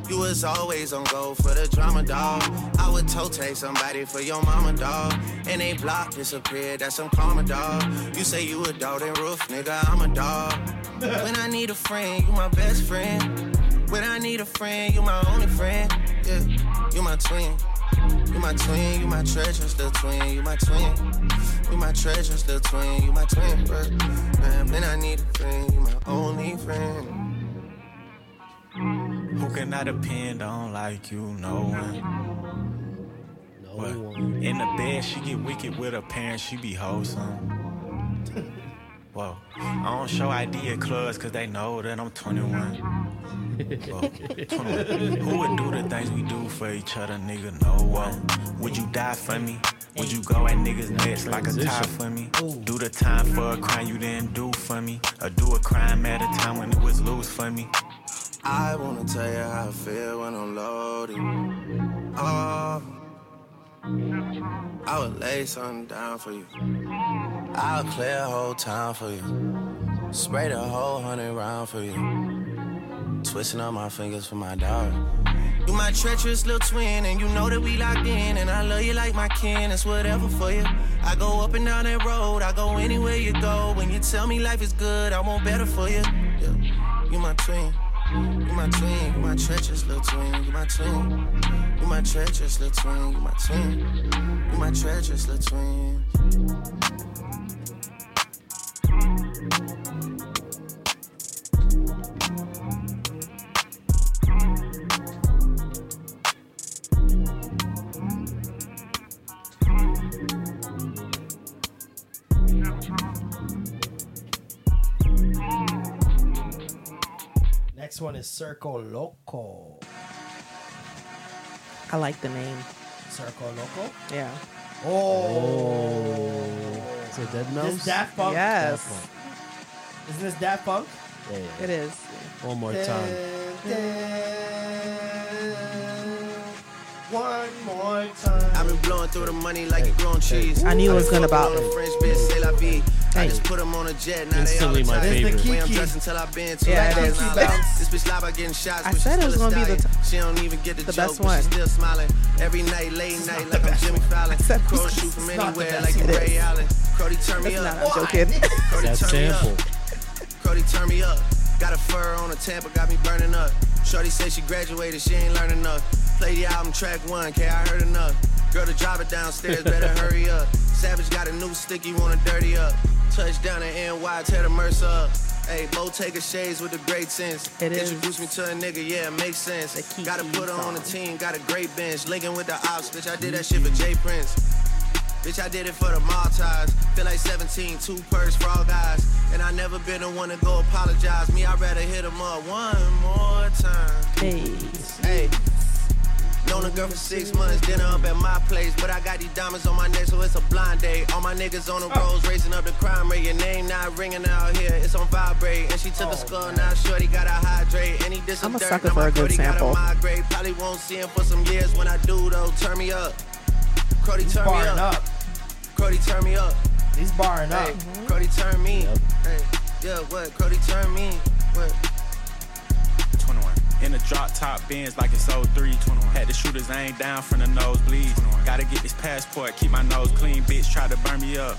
You was always on go for the drama, dog. I would toe take somebody for your mama, dog. And they block disappeared, that's some karma, dog. You say you a dog, and roof, nigga, I'm a dog. When I need a friend, you my best friend. When I need a friend, you my only friend. Yeah, you my twin. You my twin, you my treasure, still twin, you my twin. You my treasure, still twin, you my twin, bro. Man, when I need a friend, you my only friend. Who can I depend on like you? No one. No What? one. In the bed, she get wicked with her parents, she be wholesome. Whoa. I don't show ID at clubs cause they know that I'm 21. Whoa. 21. Who would do the things we do for each other, nigga? No one. Would you die for me? Would you go at niggas' necks like a tie for me? Do the time for a crime you didn't do for me? Or do a crime at a time when it was loose for me? I wanna tell you how I feel when I'm loaded. Oh, I would lay something down for you. I'll clear a whole town for you. Spray the whole hundred round for you. Twisting up my fingers for my dog. You my treacherous little twin, and you know that we locked in. And I love you like my kin, it's whatever for you. I go up and down that road, I go anywhere you go. When you tell me life is good, I want better for you. Yeah. You my twin. You my twin, you my treacherous little twin, you my twin. You my treacherous little twin, you my twin. You my treacherous little twin. Next one is Circo Loco. I like the name. Circo Loco? Yeah. Oh. Is it Dead This Mouse? Daft Punk? Yes. Isn't this Daft Punk? Yeah, yeah. It is. One more time. One more time. I've been blowing through the money like it growing cheese. I knew it was gonna fucking bop. on French bitch, say la vie. I just put them on a jet, now Instantly they all my the time. favorite. Way I'm dressed until I've been to Yeah, like it is. This bitch lie about getting shots, I but she said it still was gonna be the stallion. t- She don't even get the, the joke, best but she one. still smiling. Every night, late night, like I'm Jimmy Fallon. said it was- Crow shoot from not the anywhere, like you It Ray is. Allen. Crody turn me up. not. I'm joking. Crody That turn me up. sample. Crody turn me up. Got a fur on a Tampa, got me burning up. Shorty said she graduated, she ain't learned enough. The album track one, K, I heard enough. Girl, the it downstairs, better hurry up. Savage got a new stick, you wanna dirty up. Touchdown in NY, tear the Mercer up. Hey, Mo take a shades with a great sense. It is. Introduce me to a nigga, yeah, it makes sense. Gotta put her on the team, got a great bench. Linking with the ops, bitch, I did that shit for J Prince. Bitch, I did it for the Mob Ties. Feel like 17, two purse for all guys. And I never been the one to go apologize. Me, I'd rather hit him up one more time. Hey. Hey. Known a girl for six months, dinner up at my place. But I got these diamonds on my neck, so it's a blind date. All my niggas on the oh. roads, raising up the crime rate. Your name not ringing out here, it's on vibrate. And she took a oh, skull, now shorty gotta hydrate. And he did some I'm a dirt, sucker now for my a good Brody gotta sample. migrate. Probably won't see him for some years when I do, though. Turn me up. Crody, turn me up. up. Crody, turn me up. He's barring up. Hey, Crody, turn me. Hey, yeah, what? Crody, turn me. What? 21. In the drop top bins like it's 03. 21. Had the shooters aim down from the nosebleeds. Gotta get this passport, keep my nose clean. Bitch try to burn me up.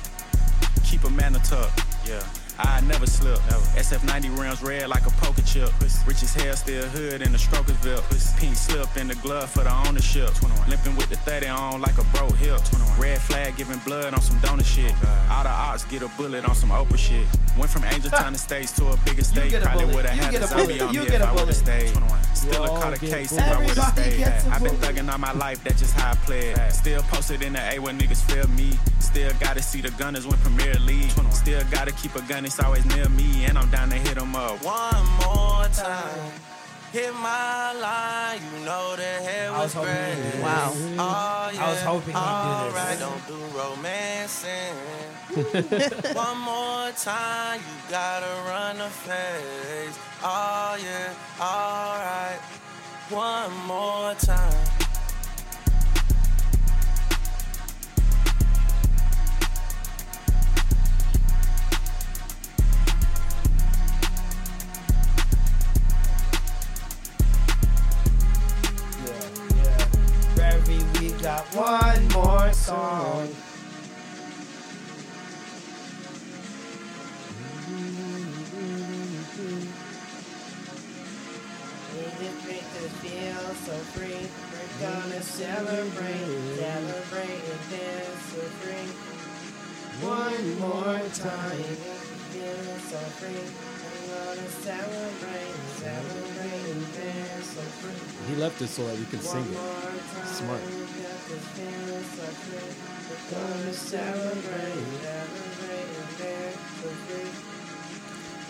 Keep a man a tuck. Yeah. I never slip. SF90 rims red like a poker chip. Rich as hell, still hood in the Strokersville. Pink slip in the glove for the ownership. Limping with the 30 on like a bro hip. Red flag giving blood on some donor shit. All the ops get a bullet on some Oprah shit. Went from Angel Town to States to a bigger state. get a Probably bullet. would have You had get a a zombie bullet. on You me get if a I would bullet. have stayed. Still all a caught a get case if. I would have stayed. gets a I've been thugging all my life, that's just how I played. Still posted in the A when niggas feel me. Still gotta see the gunners win Premier League. Still gotta keep a gun, it's always near me. And I'm down to hit 'em up. One more time. Hit my line, you know the head was was great. Wow. Oh, yeah. I was hoping he'd do this. Alright, don't do romancing. One more time, you gotta run the face. Oh yeah, alright. One more time. Revy, we got one more song. feel so free. We're gonna celebrate, celebrate and dance so free. One more time, feel so free. We're gonna celebrate, celebrate He left it so that we could sing it. Smart.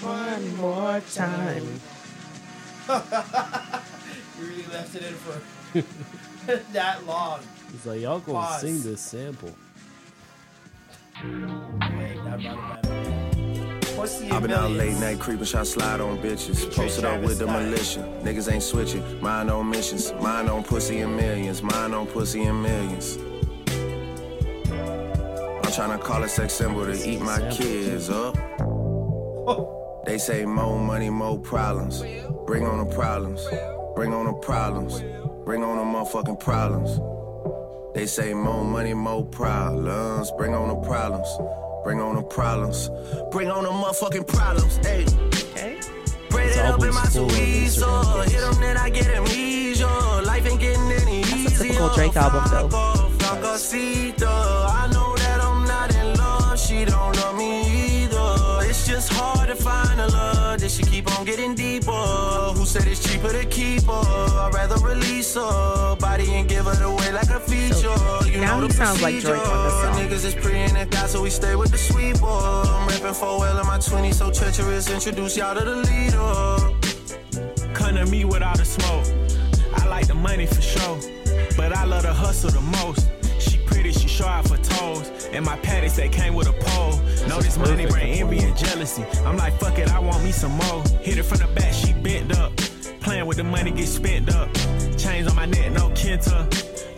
One more time. you really left it in for that long. He's like, y'all gonna Pause. sing this sample. Wait, I've been out late night creeping, shot slide on bitches. Posted up with the militia. Niggas ain't switching. Mine on missions. Mine on pussy and millions. Mine on pussy and millions. I'm tryna call a sex symbol to eat my kids up. They say more money, more problems. Bring on the problems. Bring on the problems. Bring on the motherfucking problems. They say more money, more problems. Bring on the problems. Bring on the problems. Bring on the motherfucking problems. Hey. Okay. Bread it up in my full of sweet Instagram soul. posts. Hit 'em, then I get amnesia. Life ain't getting any That's a typical Drake album, though. I know that I'm not in love. She don't love me either. It's just hard to find a love that she keep on getting deeper. Who said it's cheaper to keep her? I'd rather release her body and give her away like a feature. you now know he the sounds like Drake on this song. Niggas is pretty and God, so we stay with the sweeper. I'm rapping for well in my 20s, so treacherous. Introduce y'all to the leader. Come to me with all the smoke. I like the money for sure, but I love the hustle the most. Out for toes. And my patties, they came with a pole. Know this money bring envy and jealousy. I'm like, fuck it, I want me some more. Hit it from the back, she bent up. Playing with the money, get spent up. Chains on my neck, no Kenta.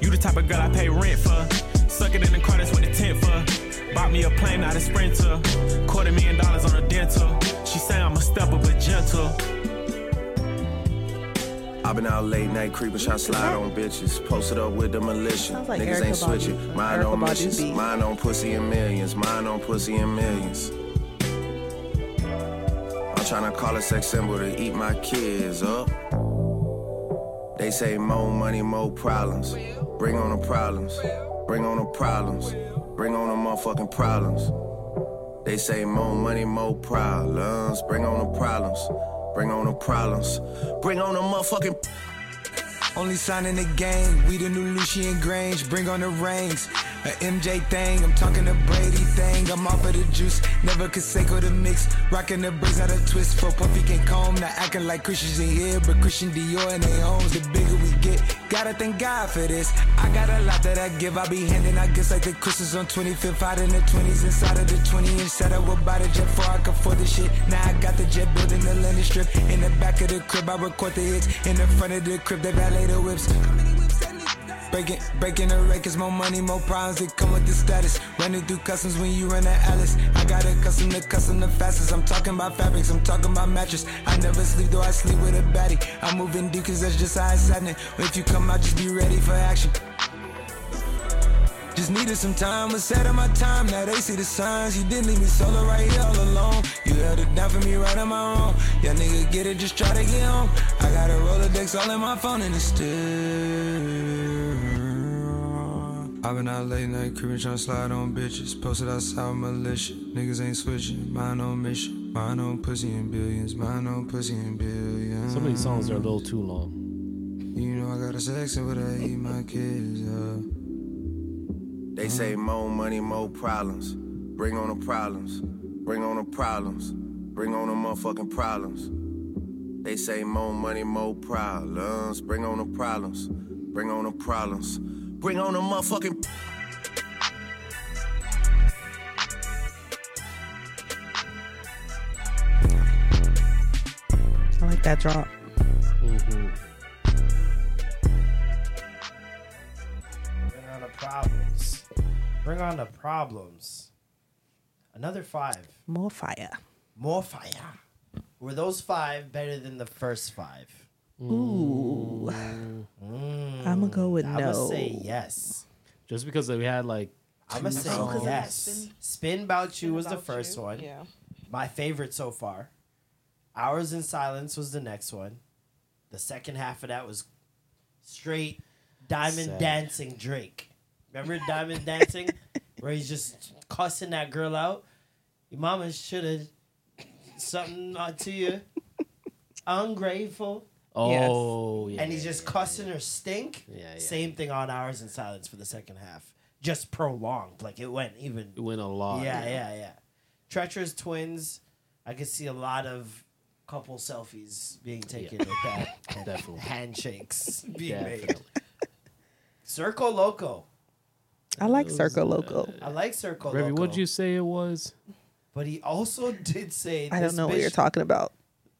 You the type of girl I pay rent for. Suck it in the car, that's what the tent for. Bought me a plane, not a sprinter. Quarter million dollars on a dental. She say I'm a stepper, but gentle. I've been out late night creeping, shot slide on bitches. Posted up with the militia. Like Niggas Erykah ain't switching. Mine on missions. Mine on pussy and millions. Mine on pussy and millions. I'm tryna call a sex symbol to eat my kids up. They say more money, more problems. Bring on the problems. Bring on the problems. Bring on the motherfucking problems. They say more money, more problems. Bring on the problems. Bring on the problems. Bring on the motherfucking. Only sign in the game, we the new Lucian Grainge, bring on the rings. A MJ thing, I'm talking a Brady thing. I'm off of the juice, never Canseco the mix. Rocking the braids, not a twist. For Puffy can comb, not acting like Christians in here, but Christian Dior in their homes. The bigger we get, gotta thank God for this. I got a lot that I give, I be handing. I guess like the Christmas on 25th, out in the 20s, inside of the 20 inch setup. Would buy the jet before I could afford the shit. Now I got the jet building the landing strip. In the back of the crib, I record the hits. In the front of the crib, they valet the whips. Breaking, breaking the records, more money, more problems that come with the status. Running through customs when you run the Alice. I got a custom to custom the fastest. I'm talking about fabrics, I'm talking about mattress. I never sleep, though I sleep with a baddie. I'm moving deep, cause that's just how it's happening. If you come out, just be ready for action. Just needed some time, was set of my time. Now they see the signs. You didn't leave me solo right here all alone. You held it down for me right on my own. Yeah, nigga, get it, just try to get home. I got a Rolodex all in my phone and it's still. I've been out late night, creeping, trying to slide on bitches. Posted outside with militia. Niggas ain't switching. Mine on mission. Mine on pussy and billions. Mine on pussy and billions. Some of these songs are a little too long. You know I got a section, but I eat my kids up. They say more money, more problems. Bring on the problems. Bring on the problems. Bring on the motherfucking problems. They say more money, more problems. Bring on the problems. Bring on the problems. Bring on the motherfucking. I like that drop. Mm-hmm. Bring on the problems. Bring on the problems. Another five. More fire. More fire. Were those five better than the first five? Ooh. Mm. I'm gonna go with I'm no. gonna say yes. Just because we had like I'm gonna say songs. yes. Spin About You was the first You, one. yeah. My favorite so far. Hours in Silence was the next one. The second half of that was straight Diamond Sad. Dancing Drake. Remember Diamond Dancing? Where he's just cussing that girl out? Your mama should have something to you. Ungrateful. Oh yeah. and he's just cussing her stink. Yeah, yeah. Same thing on Hours in Silence for the second half. Just prolonged. Like it went even. It went a lot. Yeah, yeah, yeah. Treacherous Twins. I could see a lot of couple selfies being taken with that. and Definitely. Handshakes being made. Circo Loco. I like Circo Loco. Uh, I like Circo Revy, Loco. what'd you say it was? But he also did say. I this don't know what you're talking about.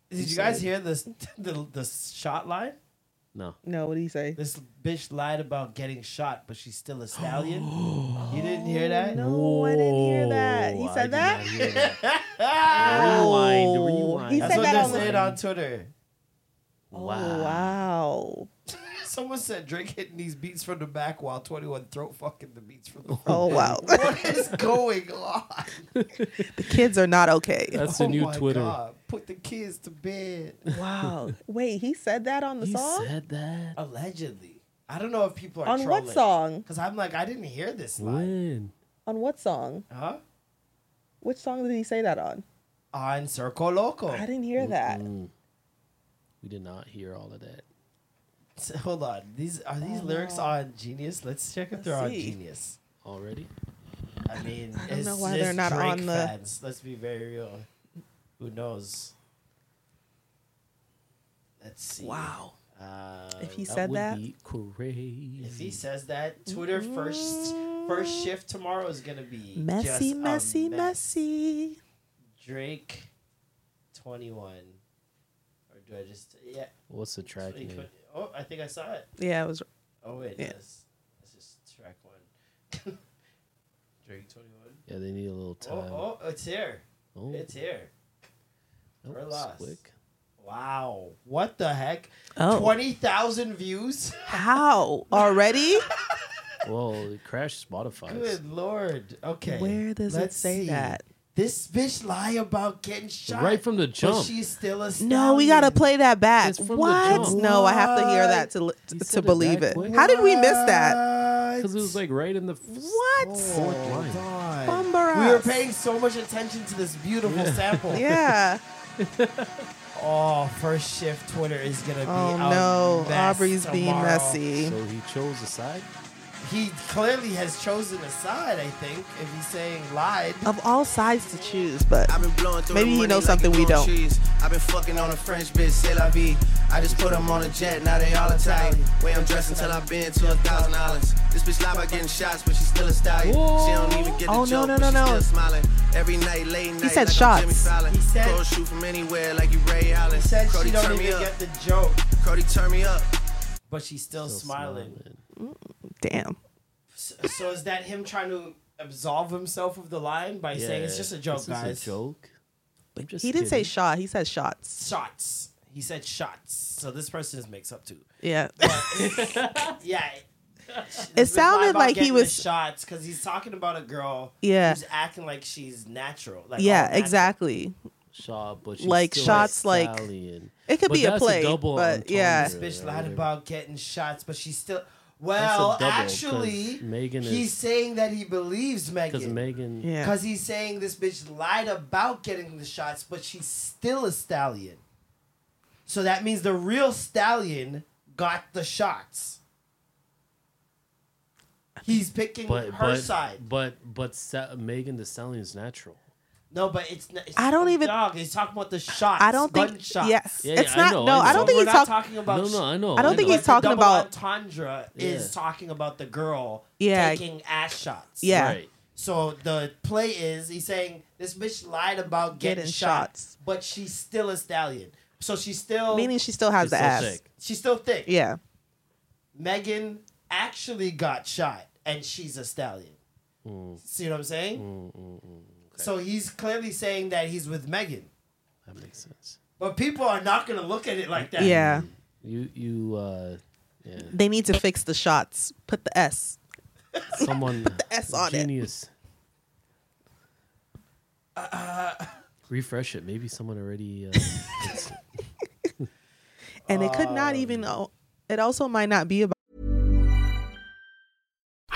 Did you guys hear this? The the shot line. No. No, what did he say? This bitch lied about getting shot, but she's still a stallion. you didn't hear that? No, I didn't hear that. He Whoa, I said did that. not hear that. Rewind, oh. rewind. He That's said what that they on the- said on Twitter. Oh, wow. Someone said Drake hitting these beats from the back while 21 throat fucking the beats from the oh, front. Oh, wow. what is going on? The kids are not okay. That's oh the new my Twitter. God. Put the kids to bed. Wow. Wait, he said that on the song? He song? said that. Allegedly. I don't know if people are On what song? Because I'm like, I didn't hear this line. When? On what song? Huh? Which song did he say that on? On Circo Loco. I didn't hear that. Mm. We did not hear all of that. So, hold on. These Are these lyrics on Genius? Let's check if Let's they're on see. Genius. Already? I mean, I don't it's know why just they're not Drake on the- fans. Let's be very real. Who knows? Let's see. Wow. Uh, If he That said would that, be crazy. if he says that, Twitter first first shift tomorrow is gonna be messy, just a messy, mess. messy. Drake, twenty one, or do I just yeah? What's the track name? Oh, I think I saw it. Yeah, it was. Oh wait, Yeah. yes. This is track one. Drake twenty one. Yeah, they need a little Oh, time. oh, it's here. Oh, It's here. That we're lost. quick. Wow. What the heck? Oh. 20,000 views? How? Already? Well, it crashed Spotify. Good lord. Okay. Where does it let's say see. that? This bitch lie about getting shot. Right from the But jump. she's still a No, we gotta play that back. It's from the What? jump. No, I have to hear that to to, said to it believe that it. quick. How did we miss that? Because it was like right in the f- What? fourth oh, line. God. Bumber We were paying so much attention to this beautiful sample. Yeah. Oh, first shift Twitter is gonna be. Oh a no, mess Aubrey's being messy. So he chose a side? He clearly has chosen a side. I think if he's saying lied. Of all sides to choose, but I've been blowing through maybe he knows like something it we don't. Trees. I've been fucking on a French bitch, c'est la vie. I just put them on a jet, now they all Italian. Way I'm dressed until I've been to a thousand islands. This bitch lie about getting shots, but she's still a stallion. She don't even get the Oh, no, joke, no, but no, no. still smiling. Every night, late night, said like I'm Jimmy shots. Fallon. He said- Clothes shoot from anywhere, like you Ray Allen. He said Cody, she don't turn me even up. get the joke, Cody, turn me up. but she's still, Still smiling. Damn. So, so is that him trying to absolve himself of the line by saying it's just a joke, this guys? Is a joke. I'm just He didn't say kidding. shot. He said shots. Shots. He said shots. So this person is mixed up too. Yeah. yeah, It sounded like he was. shots because he's talking about a girl. Yeah. who's acting like she's natural. Like yeah, natural. exactly. Shot, but she's Like still shots, like- stallion. It could But be a that's play, double but yeah. entendre, This bitch lied about getting shots, but she's still. That's a Well, double, 'cause actually, Megan he's saying that he believes Megan. because Megan. Megan. Yeah. Because he's saying this bitch lied about getting the shots, but she's still a stallion. So that means the real stallion got the shots. He's picking But her but side. but but Sa- Megan Thee Stallion is natural. No, but it's, n- it's I don't even- Dog, he's talking about the shots. I don't think. gunshots. Yes, Yeah, it's yeah, I not. know, no, I I don't think We're he's not talking. talking about. No, no, I know. I don't think know. he's talking the about- entendre Yeah. is talking about the girl Yeah. taking ass shots. Yeah. Right. So the play is he's saying this bitch lied about getting, Getting shots, shots. but she's still a stallion. So she's still Meaning she still has the so ass. sick. she's still thick. Yeah. Megan actually got shot, and she's a stallion. Mm, See what I'm saying? mm, mm, mm. Okay. So he's clearly saying that he's with Megan, that makes sense. but people are not gonna look at it like that. Yeah. You you uh yeah. They need to fix the shots. Put the S. Someone the S on it. genius. Refresh it. Maybe someone already. Uh, And it could not even. oh, It also might not be about.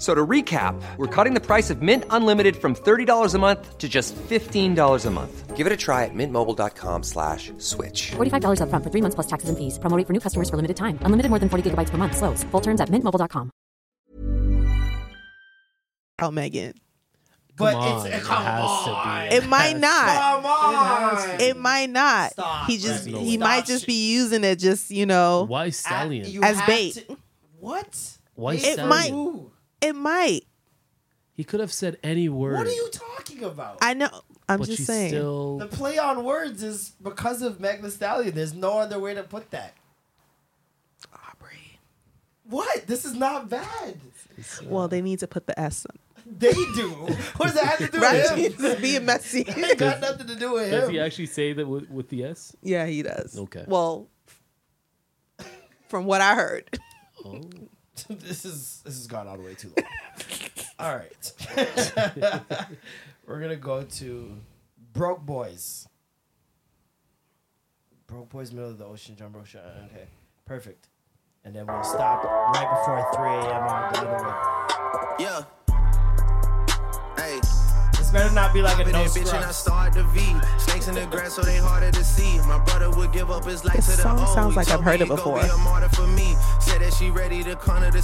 F- So to recap, we're cutting the price of Mint Unlimited from $30 a month to just $15 a month. Give it a try at mintmobile.com slash switch. $45 upfront for three months plus taxes and fees. Promo rate for new customers for limited time. Unlimited more than 40 gigabytes per month. Slows. Full terms at mintmobile.com. Oh, Megan. But Come on, it's it come has to on. be. It might not. Come on. It might not. Stop, he just Remy. he might just be using it just you know Why stallion? You as bait. to- what? Why It stallion? might- Ooh. It might. He could have said any word. What are you talking about? I know. I'm but just saying. Still, the play on words is because of Meg Thee Stallion. There's no other way to put that. Aubrey. What? This is not bad. Uh, well, they need to put the S on. They do. What does that have to do Right? with him? Just being messy. It got nothing to do with does him. Does he actually say that with, with the S? yeah, he does. Okay. Well, from what I heard. Oh. this is this has gone all the way too long. all right. We're gonna go to Broke Boys. Broke Boys, middle of the ocean, jumbo shot. Okay, perfect. And then we'll stop right before 3 a.m. on the middle of Yeah. Hey. This better not be like a Hopping no bitch, and I start the V. Snakes in the grass, so they harder to see. My brother would give up his life This to the song sounds like I've heard me it he go before. Said she ready to corner the.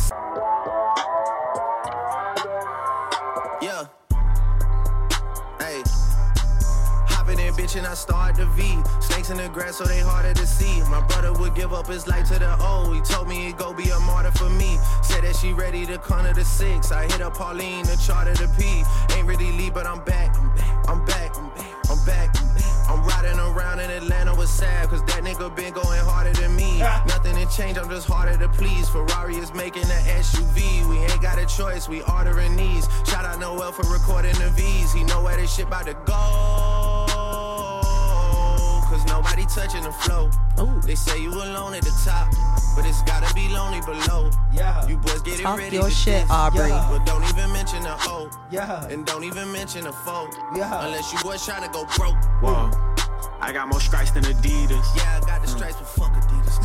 Yeah. Hey. Hopping in, bitch, and I start the V. Snakes in the grass, so they harder to see. My brother would give up his life to the O. He told me he'd go be a martyr for me. Said that she ready to to the six. I hit up Pauline to charter the P. Ain't really leave, but I'm back. I'm back. I'm back. I'm back. I'm back. I'm riding around in Atlanta with Sav, cause that nigga been going harder than me. Ah. Nothing to change, I'm just harder to please. Ferrari is making an SUV. We ain't got a choice, we ordering these. Shout out Noel for recording the V's. He know where this shit about to go. Cause nobody touching the flow. Ooh. They say you alone at the top, but it's gotta be lonely below. Yeah. You boys get it Talk ready. your shit, diss. Aubrey. Yeah. But don't even mention the O. Yeah. And don't even mention a foe. Yeah. Unless you boys trying to go broke. Whoa. I got more stripes than Adidas. Yeah, I got the stripes, but fuck Adidas.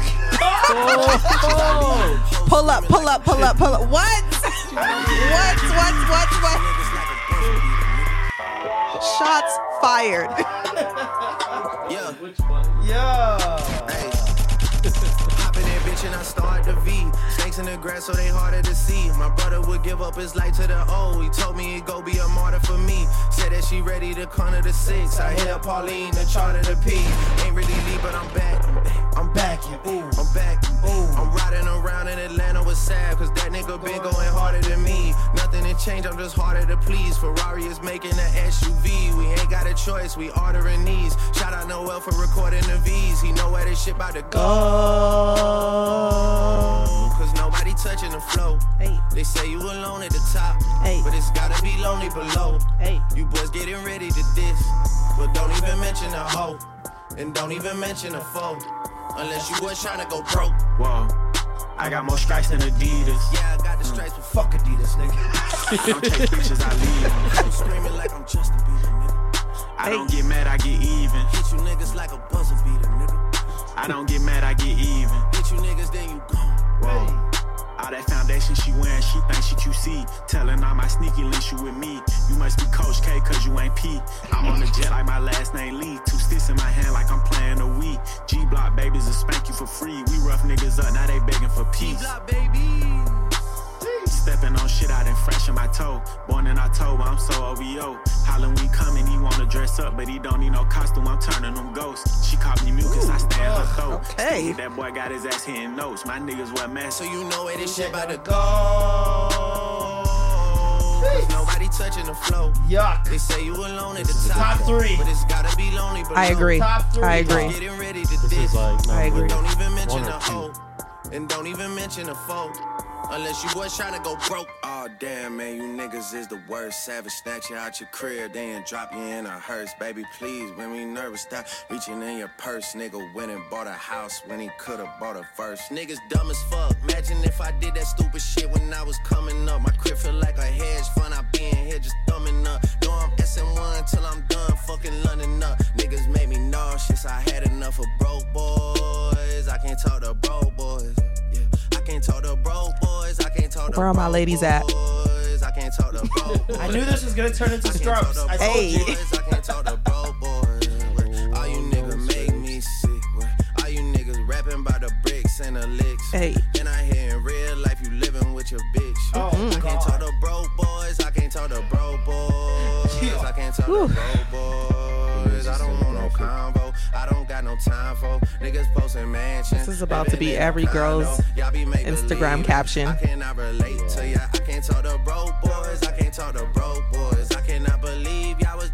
Oh. Pull up, pull up, pull up, pull up. What? what? What? What? What? Niggas like a bunch of Adidas, Shots fired. Yeah. Yeah. Hey. Hopping in, bitch, I start the V. Snakes in the grass, so they harder to see. My brother would give up his life to the O. He told me he'd go be a martyr for me. Said that she ready to corner the six. I hit up Pauline to charter the P. Ain't really leave, but I'm back. I'm back, ooh, I'm back, ooh. I'm riding around Nothing to change, I'm just harder to please. Ferrari is making an SUV. We ain't got a choice, we ordering these. Shout out Noel for recording the V's. He know where this shit about to go. Cause nobody touching the flow. Hey. They say you alone at the top. Hey. But it's gotta be lonely below. Hey. You boys getting ready to diss. But don't even mention a hoe. And don't even mention a foe. Unless you was trying to go broke. Whoa. I got more stripes than Adidas. Yeah, I got the stripes, but fuck Adidas, nigga. Don't take pictures, I leave. I'm screaming like I'm Justin Bieber, nigga. I don't get mad, I get even. Hit you niggas like a buzzer beater, nigga. I don't get mad, I get even. Hit you niggas, then you gone. Whoa. All that foundation she wearing, she thinks she QC. Telling all my sneaky links you with me. You must be Coach K, cause you ain't P. I'm on the jet like my last name Lee. Two sticks in my hand like I'm playing a Wii. G Block babies will spank you for free. We rough niggas up, now they begging for peace. Stepping on shit out and fresh in my toe. Born in October, I'm so OVO. Halloween coming, he wanna dress up, but he don't need no costume. I'm turning them ghosts. She called me mucus, I stay in her throat. okay. That boy got his ass hitting notes. My niggas wear masks. So you know where this shit about to go. Nobody touching the flow. Yuck. They say you alone at the top. Top three. But it's gotta be lonely below. I agree. Top three. I agree. Getting ready to This diss. is like I agree. Don't even mention a hoe. And don't even mention a foe. Unless you was trying to go broke. Oh damn, man, you niggas is the worst. Savage snatch you out your crib, then drop you in a hearse. Baby, please, when we nervous, stop reaching in your purse. Nigga went and bought a house when he could've bought a first. Niggas dumb as fuck. Imagine if I did that stupid shit when I was coming up. My crib feel like a hedge fund. I be in here just thumbing up. Know I'm SN1 till I'm done fucking London up. Niggas made me nauseous. I had enough of broke boys. I can't talk to broke boys. Yeah, I can't talk to broke boys. I can't talk to Where are my ladies at? boys. I can't talk to broke boys. I knew this was gonna turn into I can't strokes. I broke told you. boys. I can't talk to broke boys. All you niggas make me sick. All you niggas rapping about the bricks and the licks. Hey. And I hear in real life you living with your bitch. Oh, mm-hmm. I can't talk to broke boys. I can't talk to broke boys. I can't talk to broke boys. I don't want no convo. I don't got no time for niggas posting mansions. This is about to be every girl's Instagram caption. I cannot relate to ya. I can't talk to broke boys. I can't talk to broke boys. I cannot believe y'all was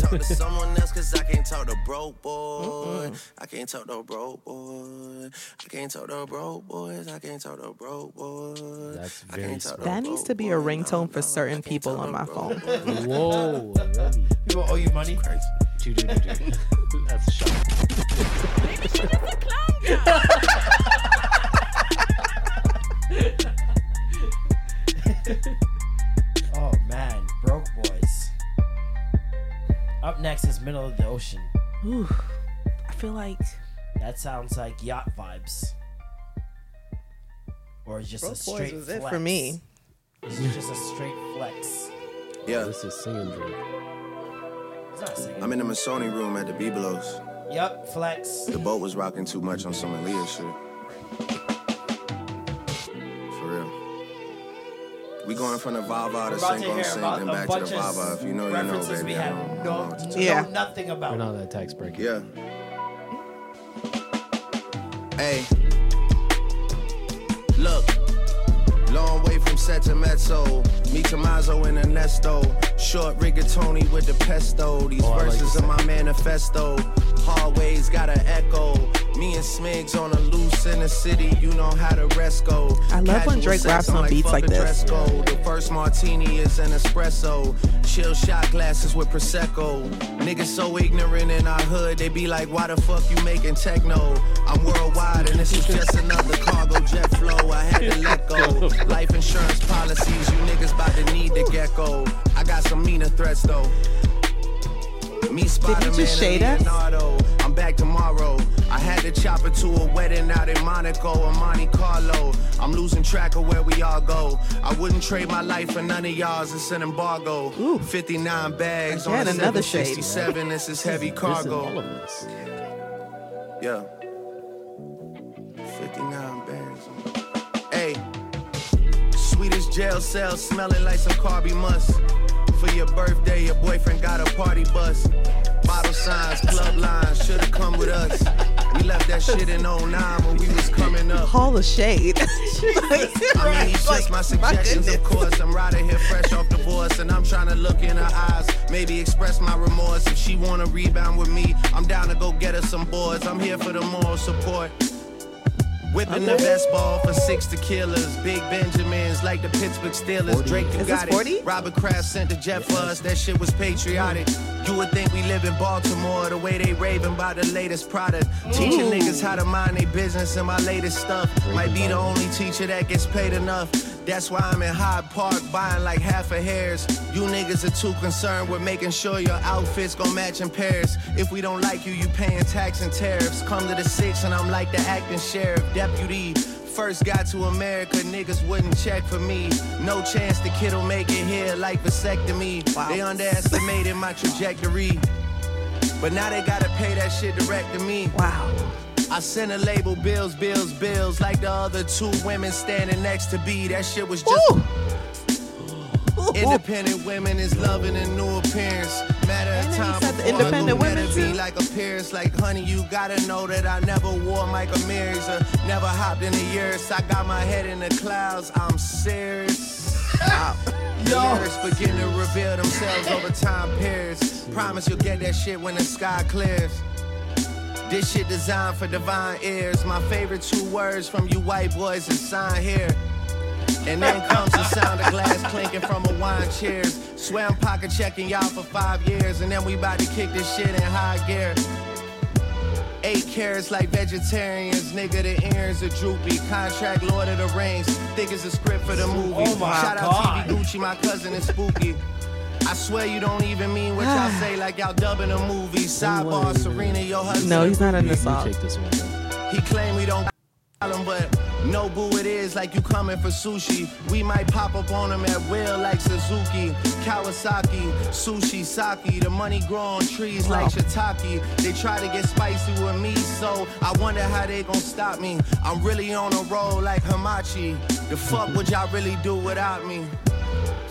talk to someone else, cause I can't talk to broke boy. I can't talk to broke boy. I can't talk to broke boys. I can't talk to broke boys. That's I very can't talk to That needs to be a ringtone for certain people on my phone. Whoa, Remy. People owe you money. Dude, dude, dude, dude. That's a shot. Oh man, broke boys. Up next is middle of the ocean. Ooh, I feel like That sounds like yacht vibes. Or just Broke a Boys straight was it flex. for me. This is just a straight flex. Yeah, This is singing dream. It's not singing. I'm in the Masoni room at the Bibelos. Yep, flex. The boat was rocking too much on some Aaliyah shit. We going from the Vava to about Sink to on Sink and back to the Vava. If you know, you know, baby. we I have don't- no, I don't know Yeah. know nothing about. We're not that tax break. Yeah. Hey. Look. Long way from set to mezzo. Me Tommaso in Ernesto. Short rigatoni with the pesto. These Oh, I like verses the of my manifesto. Hallways got an echo. Me and Smigs on a loose in the city. You know how the rest go. I love when Drake raps on beats like this. code. The first martini is an espresso. Chill shot glasses with prosecco. Niggas so ignorant in our hood, they be like, "Why the fuck you making techno?" I'm worldwide and this is just another cargo jet flow. I had to let go. Life insurance policies, you niggas about to need the gecko. I got some meaner threats though. Me Spider-Man just and shade us? Leonardo. I'm back tomorrow. I had to chop it to a wedding out in Monaco or Monte Carlo. I'm losing track of where we all go. I wouldn't trade my life for none of y'all's. It's an embargo. 59 bags Again, on another shade. 767. This is heavy is cargo. this. Yeah. 59 bands. Hey. Sweetest jail cell smelling like some carby must. For your birthday, your boyfriend got a party bus. Bottle signs, club lines, should've come with us. We left that shit in 09 when we was coming up. Hall of shade. I mean, he's just my suggestions, of course. I'm right here fresh off divorce, and I'm trying to look in her eyes, maybe express my remorse. If she wanna rebound with me, I'm down to go get her some boards. I'm here for the moral support. Whipping the best ball for six killers, Big Benjamins like the Pittsburgh Steelers. Drake, you Is got this it. 40? Robert Kraft sent the jet for us. That shit was patriotic. You would think we live in Baltimore the way they raving about the latest product. Teaching niggas how to mind their business and my latest stuff. Might be the only teacher that gets paid enough. That's why I'm in Hyde Park buying like half a hairs. You niggas are too concerned with making sure your outfits gon' match in pairs. If we don't like you, you paying tax and tariffs. Come to the six and I'm like the acting sheriff, deputy. First got to America, niggas wouldn't check for me. No chance the kid'll make it here like vasectomy. They underestimated my trajectory. But now they gotta pay that shit direct to me. Wow. I sent a label bills, bills, bills, like the other two women standing next to B. That shit was just. Independent women is loving a new appearance. Matter of time. said the independent women be too? like appearance, like honey. You gotta know that I never wore Michael Myers or never hopped in a years. I got my head in the clouds. I'm serious. The lyrics begin to reveal themselves over time periods. Promise you'll get that shit when the sky clears. This shit designed for divine ears. My favorite two words from you white boys is sign here. And then comes the sound of glass clinking from a wine cheers. Swear I'm pocket checking y'all for five years, and then we about to kick this shit in high gear. Eight carrots like vegetarians, nigga, the ears are droopy. Contract Lord of the Rings, think it's a script for the movie. Oh my Shout God. out TV Gucci, my cousin is spooky. I swear you don't even mean what y'all say like y'all dubbing a movie. Sidebar, Serena, your husband. No, he's not in the song. take this one. He claim we don't call him, but no boo it is like you coming for sushi. We might pop up on him at will like Suzuki, Kawasaki, sushi, sake. The money grow on trees like shiitake. They try to get spicy with me, so I wonder how they gon' stop me. I'm really on a roll like Hamachi. The fuck would y'all really do without me?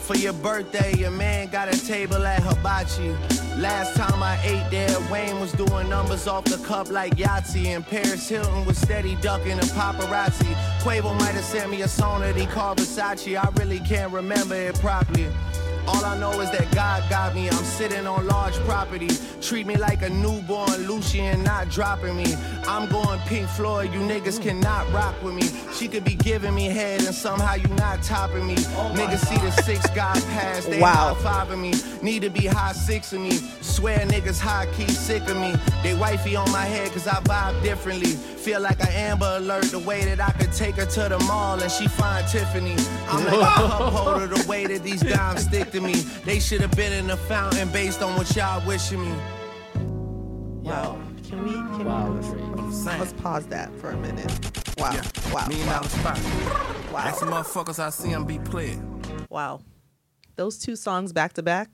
For your birthday, your man got a table at Hibachi. Last time I ate there, Wayne was doing numbers off the cup like Yahtzee. And Paris Hilton was steady ducking the paparazzi. Quavo might have sent me a song that he called Versace. I really can't remember it properly. All I know is that God got me. I'm sitting on large property. Treat me like a newborn Lucian, not dropping me. I'm going Pink Floyd. You niggas cannot rock with me. She could be giving me head and somehow you not topping me. Oh niggas see the six God pass. They Wow. high fiving me. Need to be high six of me. Swear niggas high key sick of me. They wifey on my head cause I vibe differently. Feel like an Amber Alert the way that I could take her to the mall and she find Tiffany. I'm like a cup holder the way that these dimes stick to me. They should have been in the fountain based on what y'all wishing me. Wow. Can we? Can Wow, we? Drake. Let's pause that for a minute. Wow. Yeah. Wow. Million Wow. dollar spot. Wow. That's the motherfuckers I see them be played. Wow. Those two songs back to back.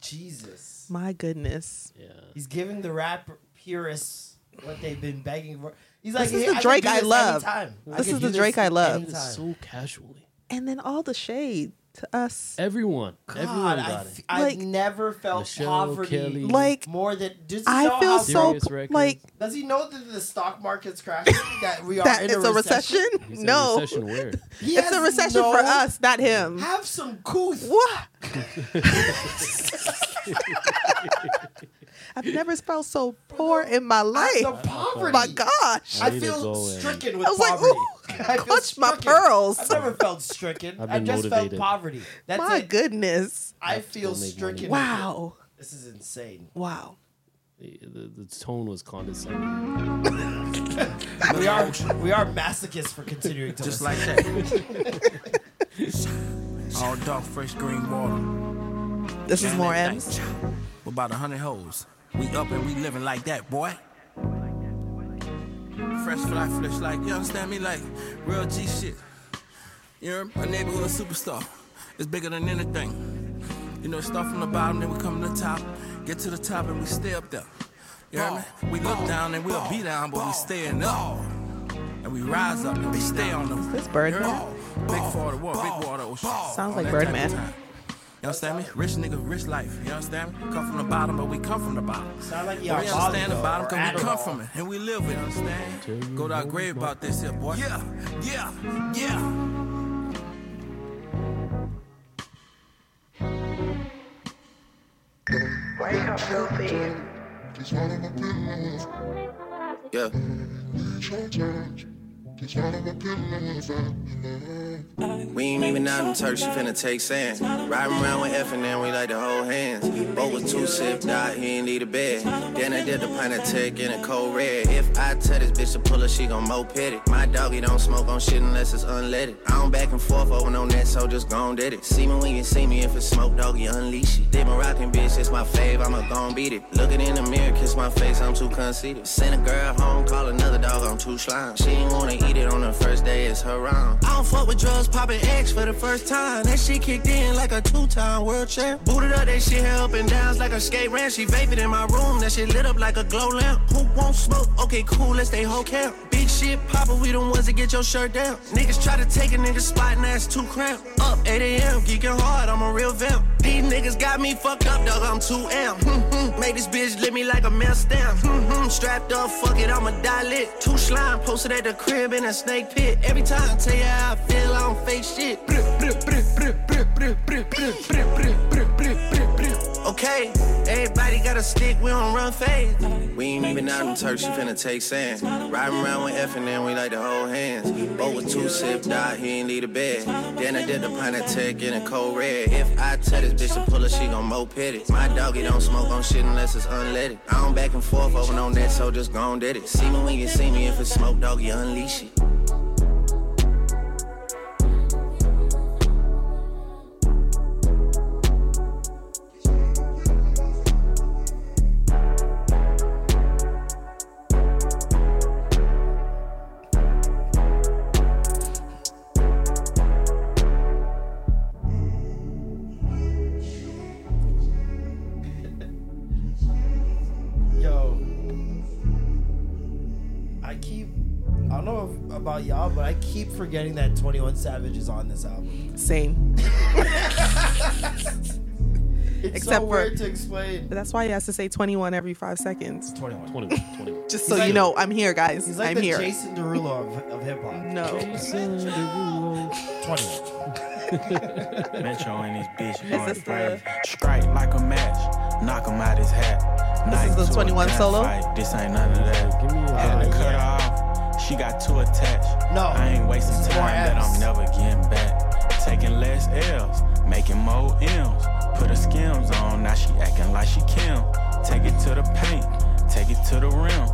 Jesus. My goodness. Yeah. He's giving the rap purists what they've been begging for. He's like, This is the I Drake do I love. anytime. This could is the Drake I love. So casually. And then all the shade to us. Everyone. Everyone God, I got f- it. I've never felt Michelle, poverty Kelly. Like, more than. Does he I know feel how so Serious records. like Does he know that the stock market's crashing? that we are that in it's a recession. He said No, recession where? He it's a has recession no- for us, not him. Have some couth. What? I've never felt so poor in my life. The poverty. My gosh. I need to feel stricken with I was like, poverty. ooh, I feel clutch my pearls. I've never felt stricken. I've I been just motivated. felt poverty. That's My it. goodness. I Have feel stricken. Wow. This is insane. Wow. The, the, the tone was condescending. We are we are masochists for continuing to Just listen. like that. All dark, fresh green water. This is more that M's. thing. With about a hundred hoes. We up and we living like that, boy. Fresh fly, fresh like, you understand me? Like real G shit. You're a neighborhood superstar. It's bigger than anything. You know, start from the bottom, then we come to the top. Get to the top and we stay up there. You hear me? We look down and we'll be down, but we staying up. And we rise up and we stay on the. This Birdman? You hear me? Big water, water, big water, ocean. Sounds like that type Birdman. Time. You understand me? Rich nigga, rich life. You understand me? Come from the bottom, but we come from the bottom. Sound like we understand the though, bottom because we come from it and we live it. You Understand? Go to our grave about this here, boy. Yeah, yeah, yeah. Wake up, filthy. Yeah. We ain't even out in Turks, she finna take sand. Riding around with F and then we like to hold hands. Both was two sipped out, he ain't need a bed. Then I did the pint of tech in a cold red. If I tell this bitch to pull her, she gon' moped it. My doggy don't smoke on shit unless it's unleaded. I don't back and forth over no net, so just gon' did it. See me when you see me, if it's smoke, doggy, unleash it. Did my rockin' bitch, it's my fave, I'ma gon' beat it. Looking in the mirror, kiss my face, I'm too conceited. Send a girl home, call another dog, I'm too slime. She ain't wanna eat it on the first day, it's her round. I don't fuck with drugs, popping X for the first time. That shit kicked in like a two-time world champ. Booted up, that shit held up and downs like a skate ramp. She vapid in my room, that shit lit up like a glow lamp. Who won't smoke? Okay, cool, let's stay whole camp. Big shit poppin', we the ones that get your shirt down. Niggas try to take a nigga spot and that's too cramped. Up 8 a.m., geeking hard, I'm a real vamp. These niggas got me fucked up, dog, I'm too amp. Hmm. Make this bitch lit me like a mail stamp. Hmm, hmm. Strapped up, fuck it, I'ma die lit. Two slime posted at the crib in a snake pit. Every time I tell you how I feel, I don't fake shit. Okay, everybody got a stick, we don't run fast. We ain't even out in Turks, she finna take sand. Riding around with F and then we like to hold hands. Both with two sipped out, he ain't need a bed. Then I did the pint tech in a cold red. If I tell this bitch to pull her, she gon' moped it. My doggy don't smoke on shit unless it's unleaded. I don't back and forth over no net, so just gon' did it. See me when you see me, if it's smoke, doggy, unleash it. About y'all, but I keep forgetting that Twenty One Savage is on this album. Same. It's Except so for weird to explain. But that's why he has to say 21 every five seconds. 21. 21. 21. Just He's so like- you know, I'm here, guys. He's like I'm the here. Jason Derulo of, of hip hop. No. 21. Metro in his bitch Is going this the- crazy. Strike like a match, knock him out his hat. This is the a 21 solo? gunfight, This ain't none of that. Give me a- Had to Uh, cut yeah. her off. She got too attached. No, I ain't wasting time that I'm never getting back. Taking less L's, making more M's. Put her skims on, now she acting like she Kim. Take it to the paint, take it to the rim.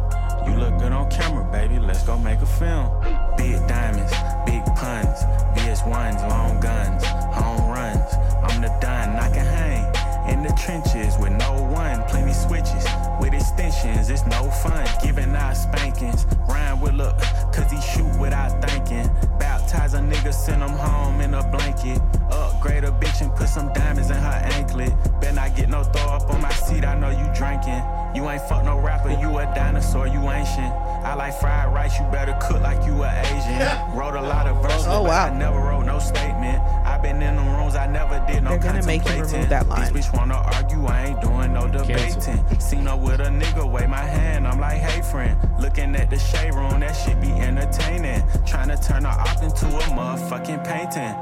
You look good on camera, baby. Let's go make a film. Big diamonds, big puns, VS1s, long guns, home runs. I'm the done, I can hang in the trenches with no one. Plenty switches with extensions, it's no fun. Giving out spankings, rhyme with look, cause he shoot without thinking. Baptize a nigga, send him home in a blanket. Upgrade a bitch and put some diamonds in her anklet. Bet not get no throw up on my seat, I know you drinking. You ain't fuck no rapper, you a dinosaur, you ancient. I like fried rice, you better cook like you a Asian. wrote a lot of verses, Oh, but wow. I never wrote no statement. I been in them rooms, I never did no They're gonna make you remove contemplating. that line. This bitch wanna argue, I ain't doing no debating. Seen her with a nigga, wave my hand, I'm like, hey friend. Looking at the shade room, that shit be entertaining. Trying to turn her op into a motherfucking painting.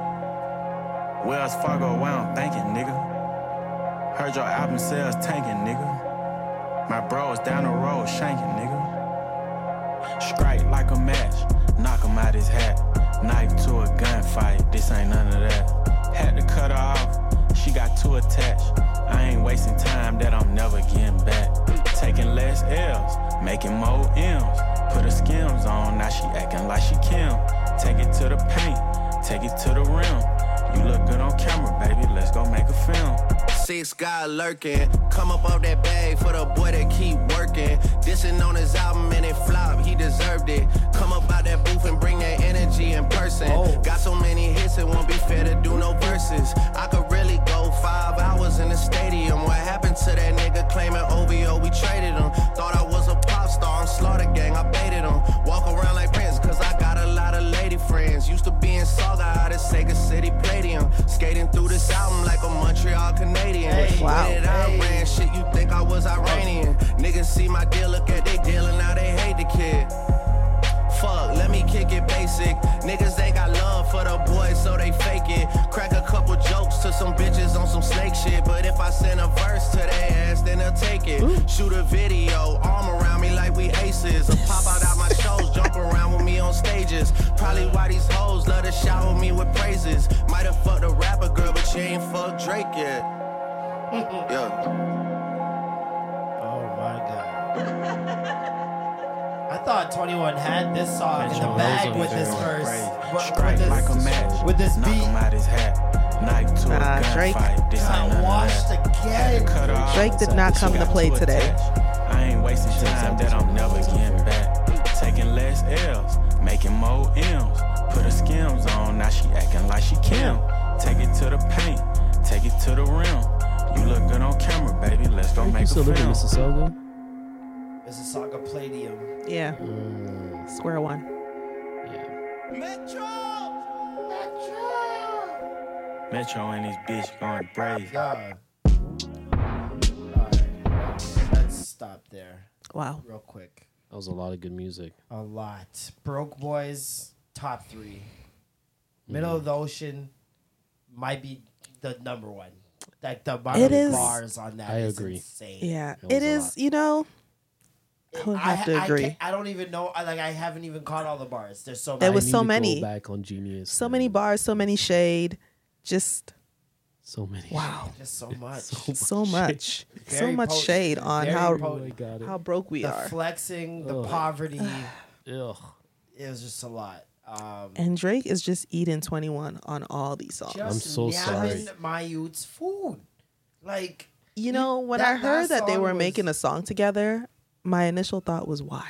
Wells Fargo, where I'm thinking, nigga. Heard your album sales tanking, nigga. My bros down the road shanking, nigga. Strike like a match, knock him out his hat. Knife to a gunfight, this ain't none of that. Had to cut her off, she got too attached. I ain't wasting time that I'm never getting back. Taking less L's, making more M's. Put her skims on, now she acting like she Kim. Take it to the paint, take it to the rim. You look good on camera, baby, let's go make a film six guy lurking. Come up off that bag for the boy that keep working. Dissing on his album and it flopped, he deserved it. Come up out that booth and bring that energy in person. Oh. Got so many hits, it won't be fair to do no verses. I could really go five hours in the stadium. What happened to that nigga claiming OVO? We traded him. Thought I was a pop star, I'm slaughter gang, I baited him. Walk around like Prince made friends. Used to be in Sauga out of Sega City Playdium. Skating through this album like a Montreal Canadian. Hey, wow. Hey. I ran, shit, you think I was Iranian. Niggas see my deal, look at they deal, and now they hate the kid. Fuck, let me kick it basic. Niggas, ain't got love for the boys, so they fake it. Crack a couple jokes to some bitches on some snake shit. But if I send a verse to their ass, then they'll take it. Shoot a video, arm around me like we aces. Or pop out out my shows, jump around with me on stages. Probably why these hoes love to shower me with praises. Might have fucked a rapper girl, but she ain't fucked Drake yet. yeah. Oh my god. I thought 21 had this song in the bag with this verse. With, Strike with like this, match. with this Knock him out his hat. Knife to Nah, a Drake- gunfight. This ain't Got none of washed that. again. Cut her off. Drake did not come to play today. I ain't wasting time that I'm never getting back. Taking less L's, making more M's. Put her skims on, now she acting like she Kim. Take it to the paint, take it to the rim. You look good on camera, baby. Let's go You make a still live in film. Mississauga? Mississauga Palladium. Yeah. Mm, Square one. Metro and his bitch going crazy. God. Alright. Let's stop there. Wow. Real quick. That was a lot of good music. A lot. Broke Boys, top three. Middle of the mm. Ocean might be the number one. Like the amount It of is- bars on that I is agree. insane. Yeah. That was It a is, lot. you know, I would have to agree. can't- I, don't even know. I, like I haven't even caught all the bars. There's so There many. was I so need to many. Go back on Genius. so many bars, so many shade. Just So many. wow. just so much. So much. so Very much potent. shade on Very how potent. got how broke we the are. flexing, the Ugh. poverty. Ugh. it was just a lot. Um, And Drake is just eating 21 on all these songs. just I'm so sorry. My youth's food, like You know, when that- I heard that that, they were was- making a song together, my initial thought was why?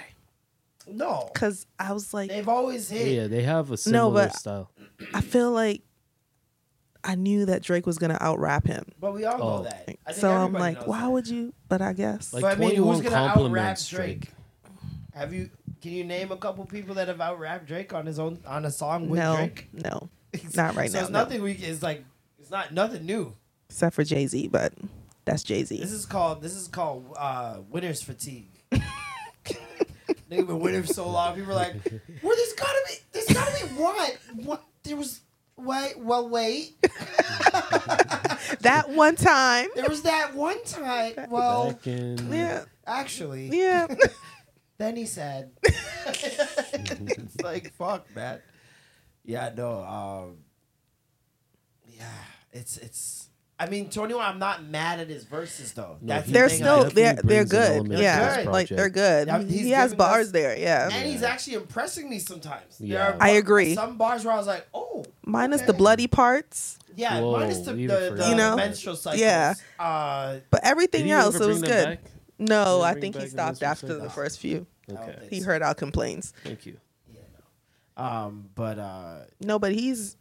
no, Because I was like, they've always hit. Yeah, they have a similar but- style. I feel like I knew that Drake was gonna out rap him. But we all know Oh. that. I think So I'm everybody like, knows why that. would you? But I guess. Like But I mean, who's 21 gonna out rap Drake? Drake. Have you? Can you name a couple people that have out rapped Drake on his own on a song with no, Drake? no, not right so now. it's no. nothing we. It's like it's not nothing new. Except for Jay Z, but that's Jay Z. This is called this is called uh, winner's fatigue. They've been winning for so long. People are like, "Well, there's gotta be, there's gotta be what? What? There was wait, well, wait. that one time. There was that one time. Well, in Yeah, actually, yeah. Then he said, "It's like fuck, man." Yeah, no. Um, yeah, it's it's. I mean, Twenty One. I'm not mad at his verses though. No, That's the they're thing still definitely they're they're brings an good. element to Yeah, this like they're project. good. Yeah, he's he has giving bars us- there. Yeah, and he's actually impressing me sometimes. There Yeah. are I agree. Some bars where I was like, oh, minus okay. the bloody parts, Yeah, Whoa, minus the, the, even the You know? menstrual cycles. Yeah. Uh, but everything Did else ever it was bring them good. back? No, Did I bring think he back the stopped menstrual after the cycles? first few. I don't Okay. think He so. heard our complaints. Thank you. Um, but uh, No, but he's.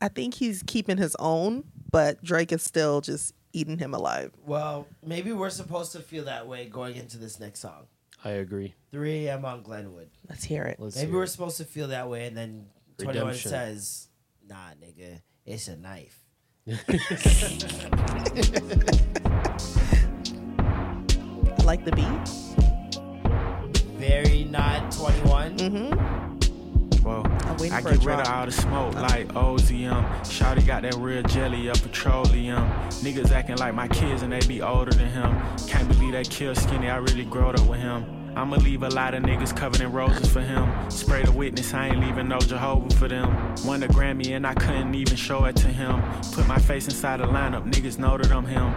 I think he's keeping his own, but Drake is still just eating him alive. well, maybe we're supposed to feel that way going into this next song. I agree. 3 a.m. on Glenwood. Let's hear it. Let's Maybe hear we're it. supposed to feel that way, and then 21 Redemption. says, "Nah, nigga, it's a knife." I like the beat. Very not 21. Mm-hmm. Whoa. I'm waiting I for get a rid of all the smoke like Ozium. Shawty got that real jelly of petroleum. Niggas acting like my kids and they be older than him. Can't believe that kill skinny, I really growed up with him. I'ma leave a lot of niggas covered in roses for him. Spray the witness, I ain't leaving no Jehovah for them. Won a Grammy and I couldn't even show it to him. Put my face inside the lineup, niggas know that I'm him.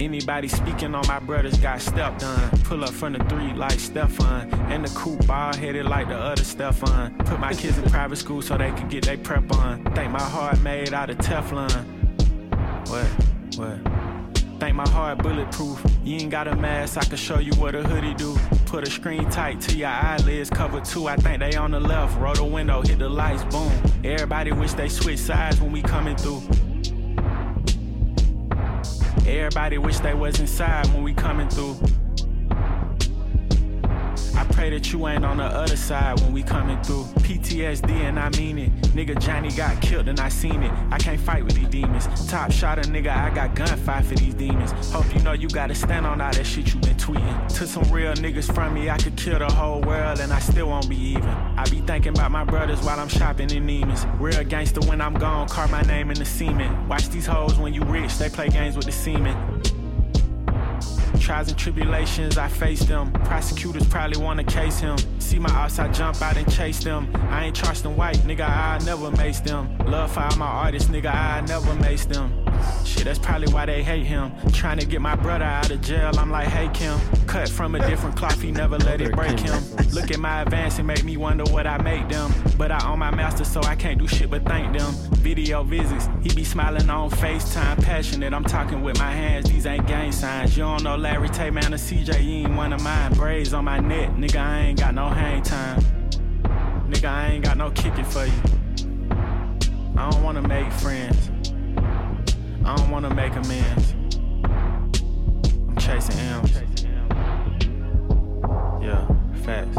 Anybody speaking on my brothers got stepped on. Pull up from the three like Stefan. And the coupe ball headed like the other Stefan. Put my kids in private school so they could get their prep on. Think my heart made out of Teflon. What? What? Think my heart bulletproof. You ain't got a mask, I can show you what a hoodie do. Put a screen tight to your eyelids, cover two. I think they on the left. Roll the window, hit the lights, boom. Everybody wish they switch sides when we coming through. Everybody wish they was inside when we coming through. Pray that you ain't on the other side when we coming through. PTSD and I mean it. Nigga Johnny got killed and I seen it. I can't fight with these demons. Top shot a nigga, I got gunfire for these demons. Hope you know you gotta stand on all that shit you been tweeting. To some real niggas from me, I could kill the whole world and I still won't be even. I be thinking about my brothers while I'm shopping in Neiman's. Real gangster when I'm gone, carve my name in the cement. Watch these hoes when you rich, they play games with the semen. Trials and tribulations, I face them. Prosecutors probably wanna case him. See my ops, I jump out and chase them. I ain't Charleston White, nigga, I never mace them. Love for all my artists, nigga, I never mace them. Shit, that's probably why they hate him. Trying to get my brother out of jail, I'm like, hey Kim. Cut from a different cloth, he never let it break him. Look at my advance and make me wonder what I make them. But I own my master, so I can't do shit but thank them. Video visits, he be smiling on FaceTime, passionate. I'm talking with my hands, these ain't gang signs. You don't know Larry Tate, man, or CJ, you ain't one of mine. Braids on my neck, nigga, I ain't got no hang time. Nigga, I ain't got no kicking for you. I don't wanna make friends. I don't wanna make amends. I'm chasing M's. Yeah, facts.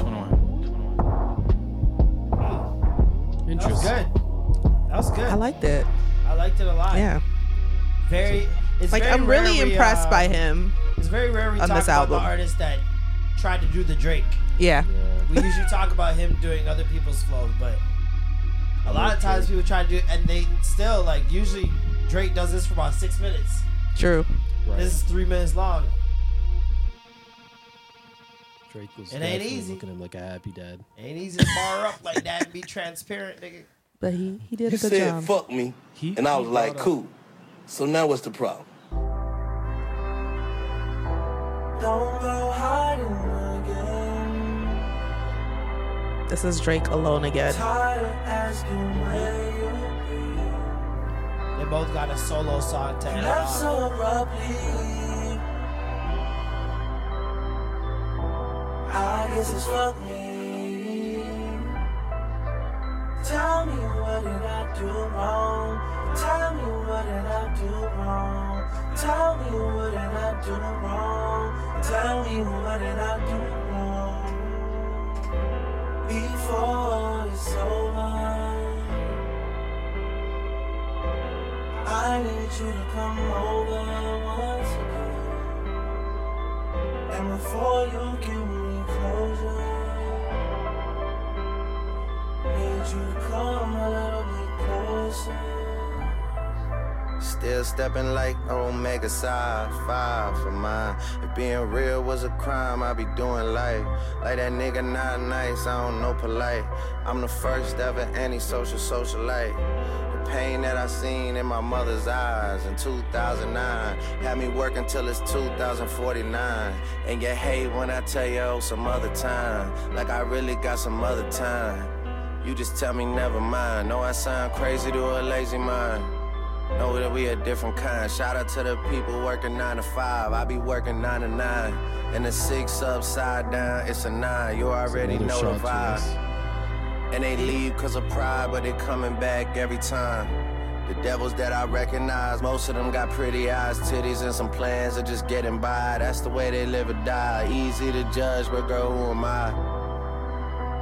21. That was good. That was good. I liked it. I liked it a lot. Yeah. Very. It's Like, very I'm really rare we, impressed uh, by him It's very rare we on talk this about album. the artist that tried to do the Drake. Yeah. We usually talk about him doing other people's flows, but a lot of times people try to do, and they still like. Usually, Drake does this for about six minutes. True. This is three minutes long. Drake was It ain't definitely easy. looking at him like a happy dad. Ain't easy to bar up like that and be transparent, nigga. But he, he did You a good said job. fuck me, and I was like, cool. So now what's the problem? Don't go hiding again. This is Drake alone again. Tired of asking where They both got a solo song to end it left off. so abruptly. I guess it's fuck me. Tell me what did I do wrong? Tell me what did I do wrong? Tell me what did I do wrong? Tell me what did I do wrong? Before it's over. I need you to come over once again. And before you give me closure, Still stepping like Omega Psi, five for mine. If being real was a crime, I'd be doing life. Like that nigga not nice, I don't know polite. I'm the first ever antisocial socialite. The pain that I seen in my mother's eyes in 2009 had me working till it's 2049. And you hate when I tell you oh, some other time, like I really got some other time. You just tell me never mind. Know I sound crazy to a lazy mind. Know that we a different kind. Shout out to the people working nine to five. I be working nine to nine. And the six upside down, it's a nine. You already know the vibe. And they leave cause of pride, but they coming back every time. The devils that I recognize, most of them got pretty eyes, titties, and some plans of just getting by. That's the way they live or die. Easy to judge, but girl, who am I?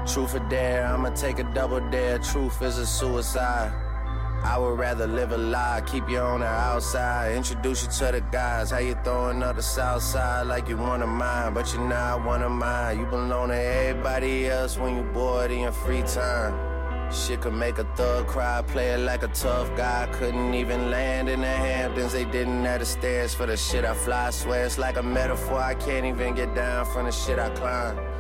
Truth or dare, I'ma take a double dare. Truth is a suicide. I would rather live a lie, keep you on the outside, introduce you to the guys. How you throwing up the south side like you one of mine, but you're not one of mine. You belong to everybody else when you bored in your free time. Shit could make a thug cry, play it like a tough guy. Couldn't even land in the Hamptons, they didn't have the stairs for the shit I fly. Swear it's like a metaphor, I can't even get down from the shit I climb.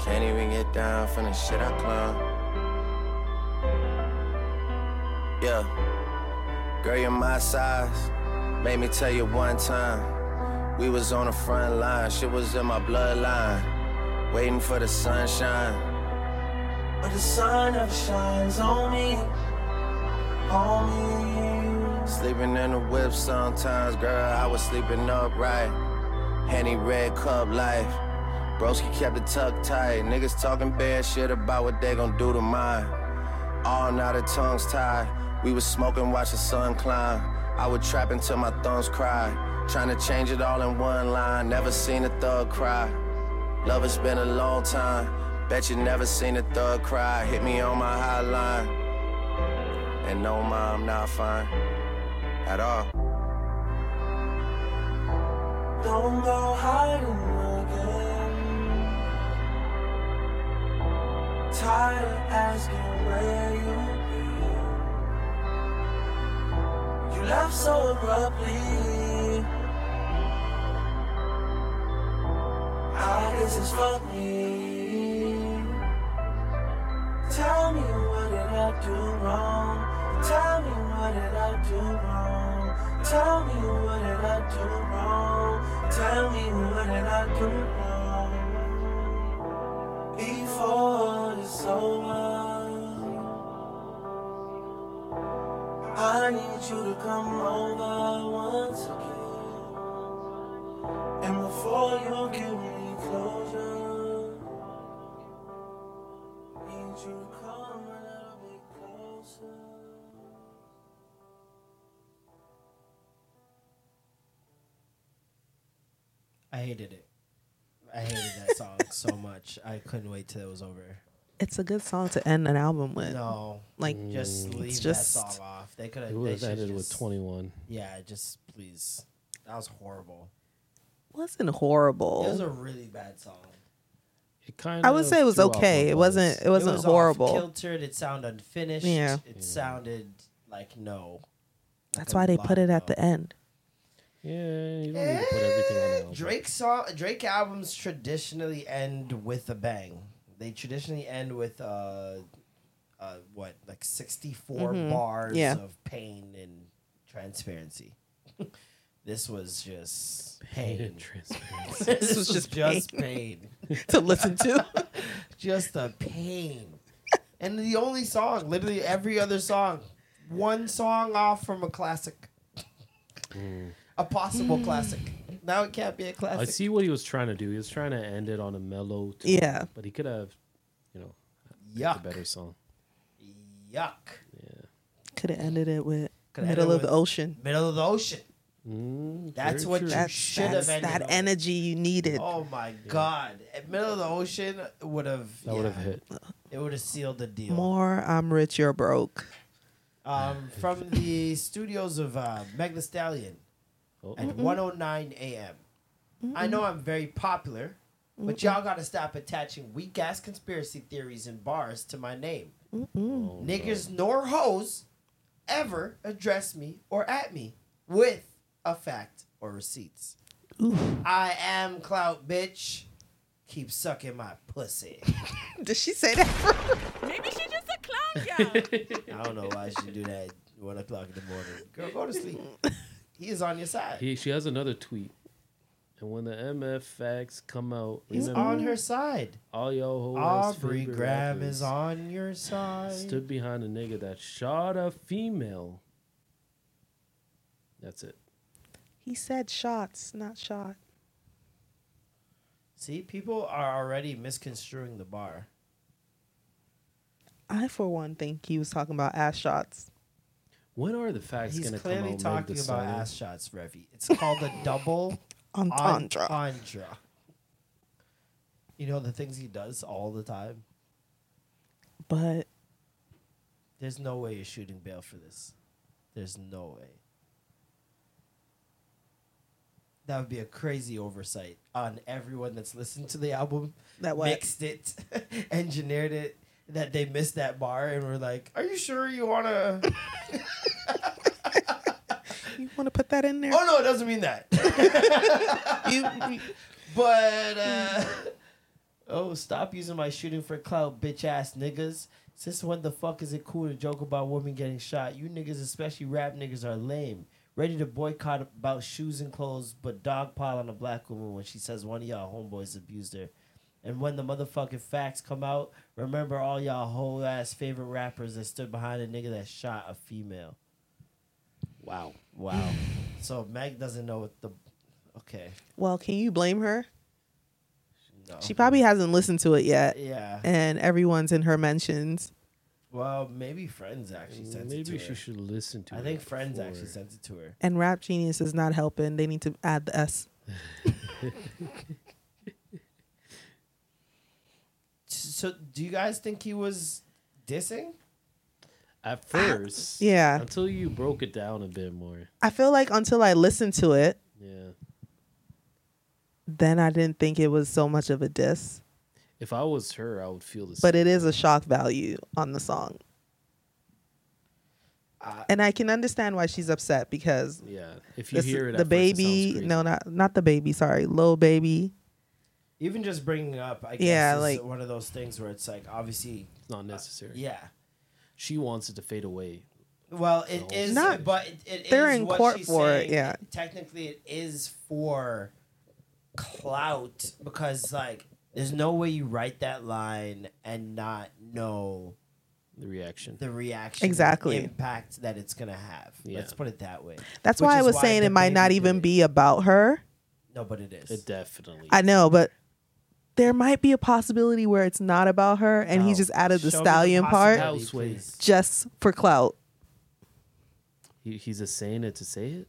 Can't even get down from the shit I climb. Yeah. Girl, you're my size. Made me tell you one time. We was on the front line. Shit was in my bloodline. Waiting for the sunshine. But the sun never shines on me, on me. Sleeping in the whip sometimes, girl. I was sleeping upright. Henny red cup life. Broski kept it tucked tight. Niggas talking bad shit about what they gon' do to mine. All now the tongues tied. We was smoking, watch the sun climb. I would trap until my thumbs cry. Trying to change it all in one line. Never seen a thug cry. Love it's been a long time. Bet you never seen a thug cry. Hit me on my hotline. And no, ma, I'm not fine at all. Don't go hiding Tired of asking where you've been. You left so abruptly. I guess it's fuck me. Tell me what did I do wrong? Tell me what did I do wrong? Tell me what did I do wrong? Tell me what did I do wrong? Before I need you to come over once again. And before you give me closure, need you to come a little bit closer. I hated it. I hated that song so much. I couldn't wait till it was over. It's a good song to end an album with. No, like mm, just it's leave just that song off. They could have. It would've ended with 21. Yeah, just please. That was horrible. wasn't horrible. It was a really bad song. It kind I would say it was okay. It wasn't. It wasn't was horrible. Kiltered. It sounded unfinished. Yeah. It sounded like no. That's why they put it at the end. Yeah, you don't need to put everything on the album. Drake song Drake albums traditionally end with a bang. They traditionally end with uh uh what like 64 Mhm. bars Yeah. of pain and transparency. this was just pain. And transparency. this, This was was just just pain to listen to. just the pain. And the only song, literally every other song, one song off from a classic. A possible classic. Now it can't be a classic. I see what he was trying to do. He was trying to end it on a mellow tone, Yeah. but he could have, you know, Yuck. a better song. Yuck. Yeah. Could have ended it with Coulda middle ended of the ocean. Middle of the ocean. Mm, That's what true. you That's, should have that's ended that on. energy you needed. Oh my god! At middle of the ocean would have. That would have hit. It would have sealed the deal. More, I'm rich, you're broke. Um, from the studios of uh, Meg Thee Stallion Oh. at 109 a.m. I know I'm very popular, but y'all gotta stop attaching weak ass conspiracy theories and bars to my name. Oh, Niggers nor hoes ever address me or at me with a fact or receipts. I am clout bitch. Keep sucking my pussy. Did she say that? For- Maybe she just a clown girl. I don't know why she do that at one o'clock in the morning. Girl, go to sleep. He is on your side. He, she has another tweet. And when the MF facts come out, He's remember, on her side. All y'all whole ass Aubrey Graham is on your side. Stood behind a nigga that shot a female. That's it. He said shots, not shot. See, people are already misconstruing the bar. I, for one, think he was talking about ass shots. When are the facts He's gonna come clearly out? Meg talking Thee about Stallion? ass shots, Revy. It's called a double Entendre. entendre. You know the things he does all the time. But There's no way you're shooting bail for this. There's no way. That would be a crazy oversight on everyone that's listened to the album. That what? mixed it, engineered it. That they missed that bar and were like, "Are you sure you want to?" you want to put that in there? Oh no, it doesn't mean that. you, you- but uh, oh, stop using my shooting for clout, bitch ass niggas. Since when the fuck is it cool to joke about women getting shot? You niggas, especially rap niggas, are lame. Ready to boycott about shoes and clothes, but dogpile on a black woman when she says one of y'all homeboys abused her. And when the motherfucking facts come out, remember all y'all whole ass favorite rappers that stood behind a nigga that shot a female. Wow. Wow. so Meg doesn't know what the. Okay. well, can you blame her? No. She probably hasn't listened to it yet. Yeah. And everyone's in her mentions. Well, maybe Friends actually sent it to her. Maybe she should listen to I it I think Friends before. actually sent it to her. And Rap Genius is not helping. They need to add the S. So, do you guys think he was dissing? At first, Yeah. Until you broke it down a bit more. I feel like until I listened to it, Yeah. then I didn't think it was so much of a diss. If I was her, I would feel the But it is a shock value on the song. and I can understand why she's upset because Yeah. If you this- hear it, the at first, it baby, no, not not the baby. Sorry, Lil baby. Even just bringing up, I guess, Yeah, is like- one of those things where it's like, obviously, It's not necessary. Uh, yeah. She wants it to fade away. Well, it The is, Not- but it, it they're is in what court she's for it, yeah. Technically, it is for clout because, like, there's no way you write that line and not know The reaction. the reaction, and Exactly. impact that it's gonna have. yeah. Let's put it that way. That's Which why I is was saying it might not even be about her. No, but it is. It definitely. I know, but there might be a possibility where it's not about her, and he No. just added the Show me the stallion part possibility, please. just for clout. He, he's just saying it to say it,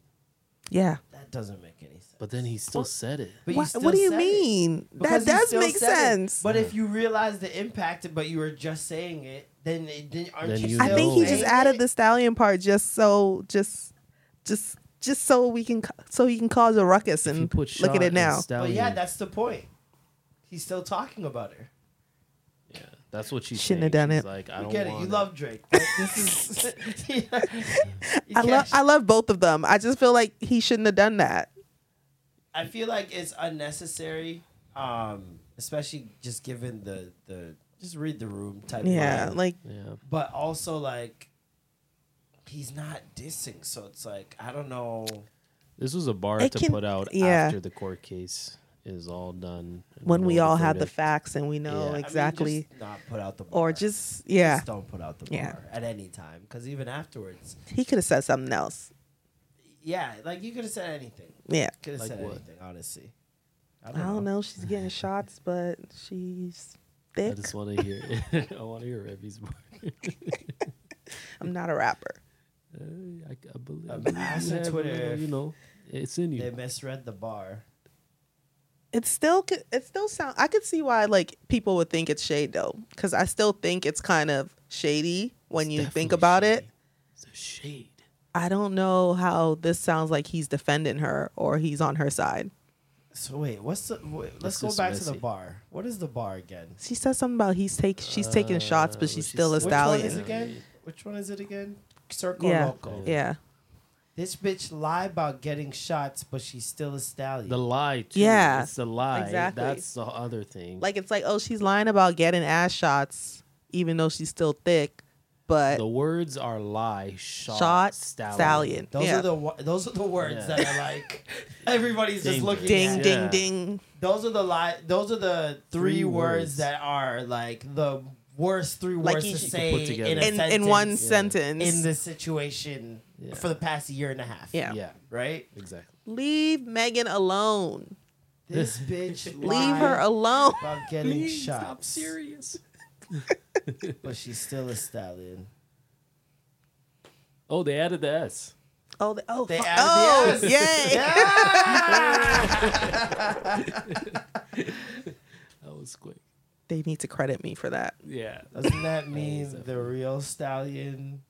Yeah. That doesn't make any sense. but then he still said it. But What- you still what do you said it. mean? That you does still make said it. sense. But if you realize the impact, but you were just saying it, then, it, then aren't Then you? you I think he just saying added it? the stallion part just so just just just so we can ca- so he can cause a ruckus If you and put look at Shot it and now. But Stallion, yeah, that's the point. He's still talking about her. yeah, that's what she Shouldn't have done it. Like I You don't get it. want You it. love Drake. but This is. you I love can't- I love both of them. I just feel like he shouldn't have done that. I feel like it's unnecessary, um, especially just given the the just read the room type. Yeah, vibe. like Yeah. but also like he's not dissing, so it's like I don't know. This was a bar It to can- put out yeah. after the court case is all done. when we all have the facts and we know Yeah. I mean, exactly just not put out the bar. or just yeah. Just don't put out the bar Yeah. at any time because even afterwards, He could have said something else. yeah, like you could have said anything. Yeah. could have Like said what? anything. Honestly, I I don't, don't know. know. She's getting shots, but she's thick I just want to hear. I want to hear Revy's bar. I'm not a rapper. Uh, I, I believe. I Um, believe ask you on have a Twitter you know, it's in you. They misread the bar. It still could. It still sound. I could see why like people would think it's shade though, because I still think it's kind of shady when It's you think definitely about it. It's a shade. I don't know how this sounds like he's defending her or he's on her side. So wait, what's the? Wait, let's It's go just back to the bar. What is the bar again? She says something about he's take she's taking shots, but Uh, she's she's still a still- Which one is it again? Which one is it again? Circo Yeah, Loco. yeah, This bitch lie about getting shots, but she's still a stallion. The lie. Too. Yeah, it's the lie. exactly. That's the other thing. like it's like oh she's lying about getting ass shots, even though she's still thick, but the words are lie, shot, shot stallion. stallion. those yeah. are the those are the words Yeah. that are like everybody's just looking ding at. ding Yeah. ding. Those are the li- Those are the three, Three words. words. that are like the worst three Like words you to say put together. in, a In sentence in one Yeah. sentence. in this situation Yeah. for the past year and a half. Yeah. Yeah, Right. exactly. Leave Megan alone. This bitch Leave her lied alone. about getting Please, shots. I'm serious. but she's still a stallion. Oh, they added the S. Oh, the, oh, They fu- added oh, the yay! That was quick. They need to credit me for that. Yeah. Doesn't that mean the real stallion?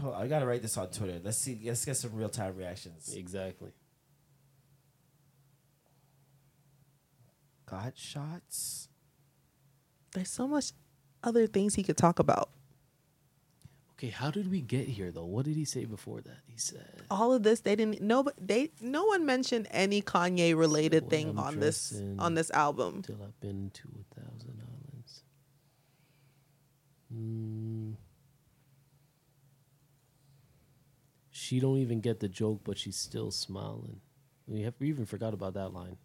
Hold on, I gotta write this on Twitter. Let's see. Let's get some real time reactions. Exactly. Got shots. There's so much other things he could talk about. Okay, how did we get here though? What did he say before that? He said All of this, they didn't. No, they no one mentioned any Kanye related So thing I'm on this on this album. till I've been to a thousand islands. Mm. She don't even get the joke, but she's still smiling. We have we even forgot about that line.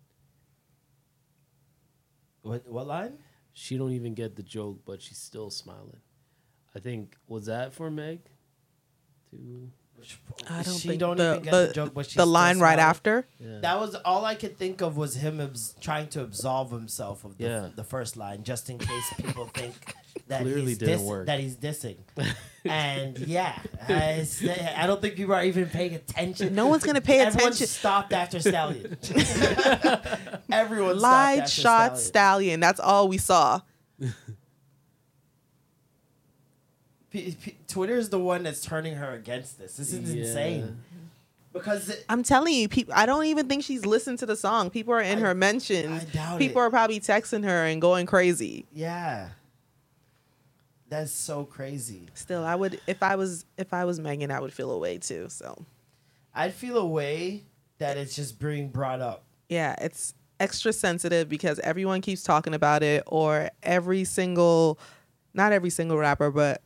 What what line? She don't even get the joke, but she's still smiling. I think was that for Meg? To I don't she think don't the even get the, the joke, but she's the line right smiling. after. yeah. That was all I could think of was him abs- trying to absolve himself of the, Yeah. the first line, just in case people think that Clearly he's didn't diss- work. that he's dissing. and yeah, I don't think people are even paying attention. No one's gonna pay attention. Everyone attention. stopped after Stallion. Everyone stopped Lied, after shot, Stallion. stallion. That's all we saw. P- P- Twitter is the one that's turning her against this. This is Yeah. insane. Because it, I'm telling you, people. I don't even think she's listened to the song. People are in her mentions. I doubt People it. are probably texting her and going crazy. yeah, that's so crazy. Still, I would if I was if I was Megan, I would feel away too. So I'd feel a way that it's just being brought up. yeah, it's extra sensitive because everyone keeps talking about it, or every single, not every single rapper, but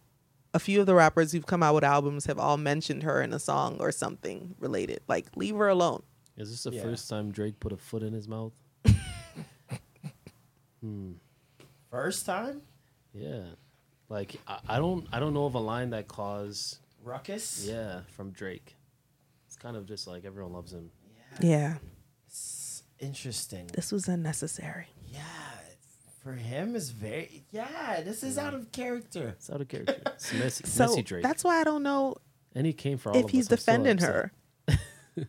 a few of the rappers who've come out with albums have all mentioned her in a song or something related. Like, leave her alone. Is this the Yeah. first time Drake put a foot in his mouth? hmm. First time Yeah. Like I, I don't I don't know of a line that caused ruckus. yeah from Drake. It's kind of just like everyone loves him. Yeah, It's interesting. this was unnecessary. Yeah, for him is very yeah. This is out of character. It's out of character. It's messy, So messy Drake. that's why I don't know and he came for all if of he's us. I'm defending upset. her.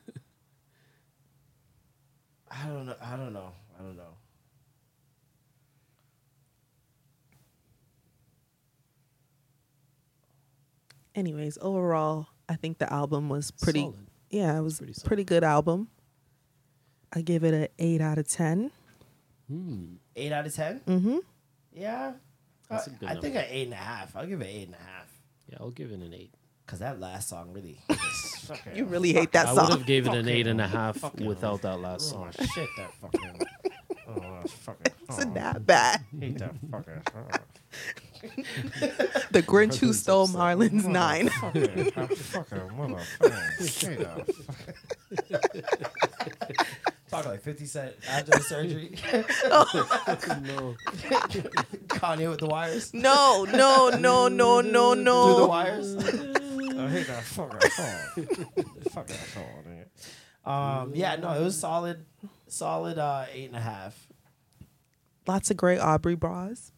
I don't know. I don't know. I don't know. Anyways, overall, I think the album was pretty. Solid. Yeah, it was Pretty pretty, good album. I give it an eight out of ten. Hmm. Eight out of ten. Mm-hmm. Yeah, That's a I- good I think number. an eight and a half. I'll give it eight and a half. Yeah, I'll give it an eight. Cause that last song really. just fucking- You really hate that song. I would have gave it an eight and a half without that last song. Oh song. shit! That fucking. Oh, fucking. Isn't oh, that bad? Hate that fucking. The Grinch who stole Marlon's nine. Fucking, fucking motherfucker. Hate that fucking- Talk like Fifty Cent after the surgery. no. Kanye with the wires. No, no, no, no, no, no. Through the no. wires. I hate that fucking song. Fuck that song, nigga. Um, yeah, no, it was solid, solid uh, eight and a half. Lots of great Aubrey bras.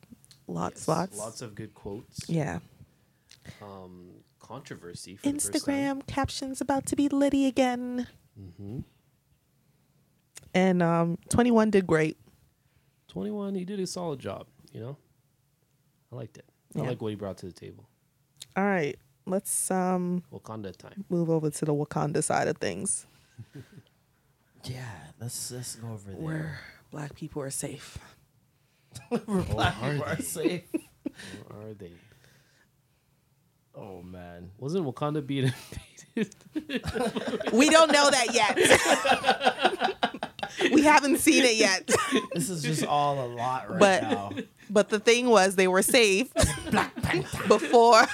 Lots, lots. Lots of good quotes. Yeah. Um, controversy. For the first time. Instagram captions about to be Liddy again. And um, 21 did great. 21, he did a solid job, you know? I liked it. I Yeah. like what he brought to the table. All right, let's um Wakanda time. move over to the Wakanda side of things, Yeah, let's let's go over there. where black people are safe. Where black are people are safe. Where are they? Oh man, Wasn't Wakanda being invaded? We don't know that yet. we haven't seen it yet. this is just all a lot right But now. but the thing was they were safe before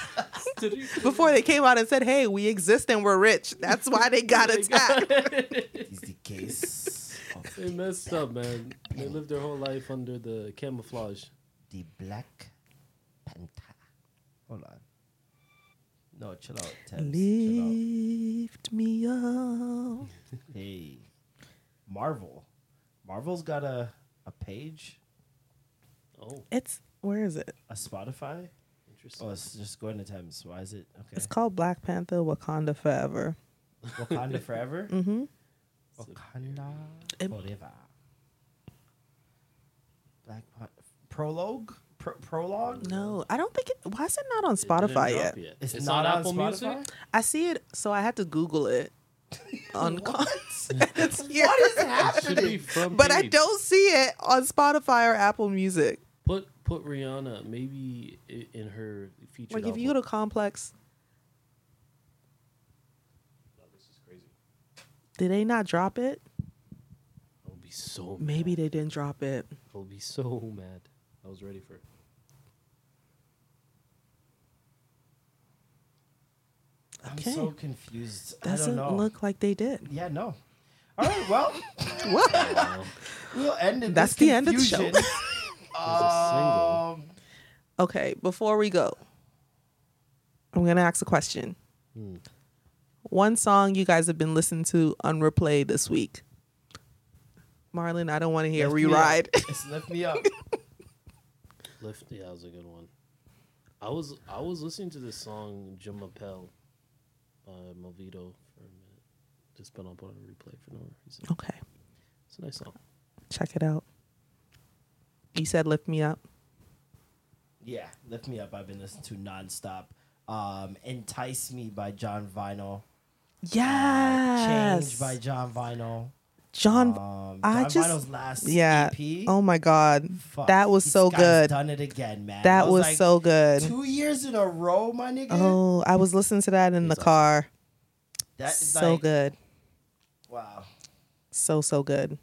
before they came out and said, "Hey, we exist and we're rich." That's why they got attacked. Is the case they messed up, man. They lived their whole life under the camouflage. the Black Panther? Hold on. No, chill out, Tebs. Chill out. Lift me up. Hey, Marvel. Marvel's got a a page, Oh, It's where is it? a Spotify. interesting. Oh, it's just going to Thames. Why is it okay? It's called Black Panther Wakanda Forever. Wakanda Forever. Mm-hmm. Wakanda It- Forever. Black Pan- prologue. Pro- prologue. No, I don't think it. Why is it not on It didn't Spotify drop yet? It's, It's, not on on Apple Spotify? Music. I see it, so I had to Google it. On cons. It's here. What is It be happening? from But I don't see it on Spotify or Apple Music. Put put Rihanna maybe in her feature. Like if you go to Complex, this is crazy. did they not drop it? I would be so Maybe they didn't drop it. I would be so mad. I was ready for it. I'm Okay. so confused. Doesn't don't know. look like they did. Yeah, no. All right, well, What? we'll end it. That's this the end of the show. confusion. a single. um, Okay, before we go, I'm gonna ask a question. Hmm. One song you guys have been listening to on replay this week. Marlon, I don't want to hear lift me up. rewrite. It's lift me up. Lift, yeah, that was a good one. I was I was listening to this song Jumapel by Movito for a minute. Just been up on a replay for no reason. Okay. It's a nice song. Check it out. You said lift me up. Yeah, lift me up. I've been listening to nonstop. Um, Entice Me by Jon Vinyl. Yes. Change by Jon Vinyl. John, Um, I John just Vinyl's last yeah. EP. Oh my god, Fuck, that was this so guy's good. Done it again, man. I That was, like, so good. Two years in a row, my nigga. Oh, I was listening to that in the car. That is so like- good, Wow. so so good.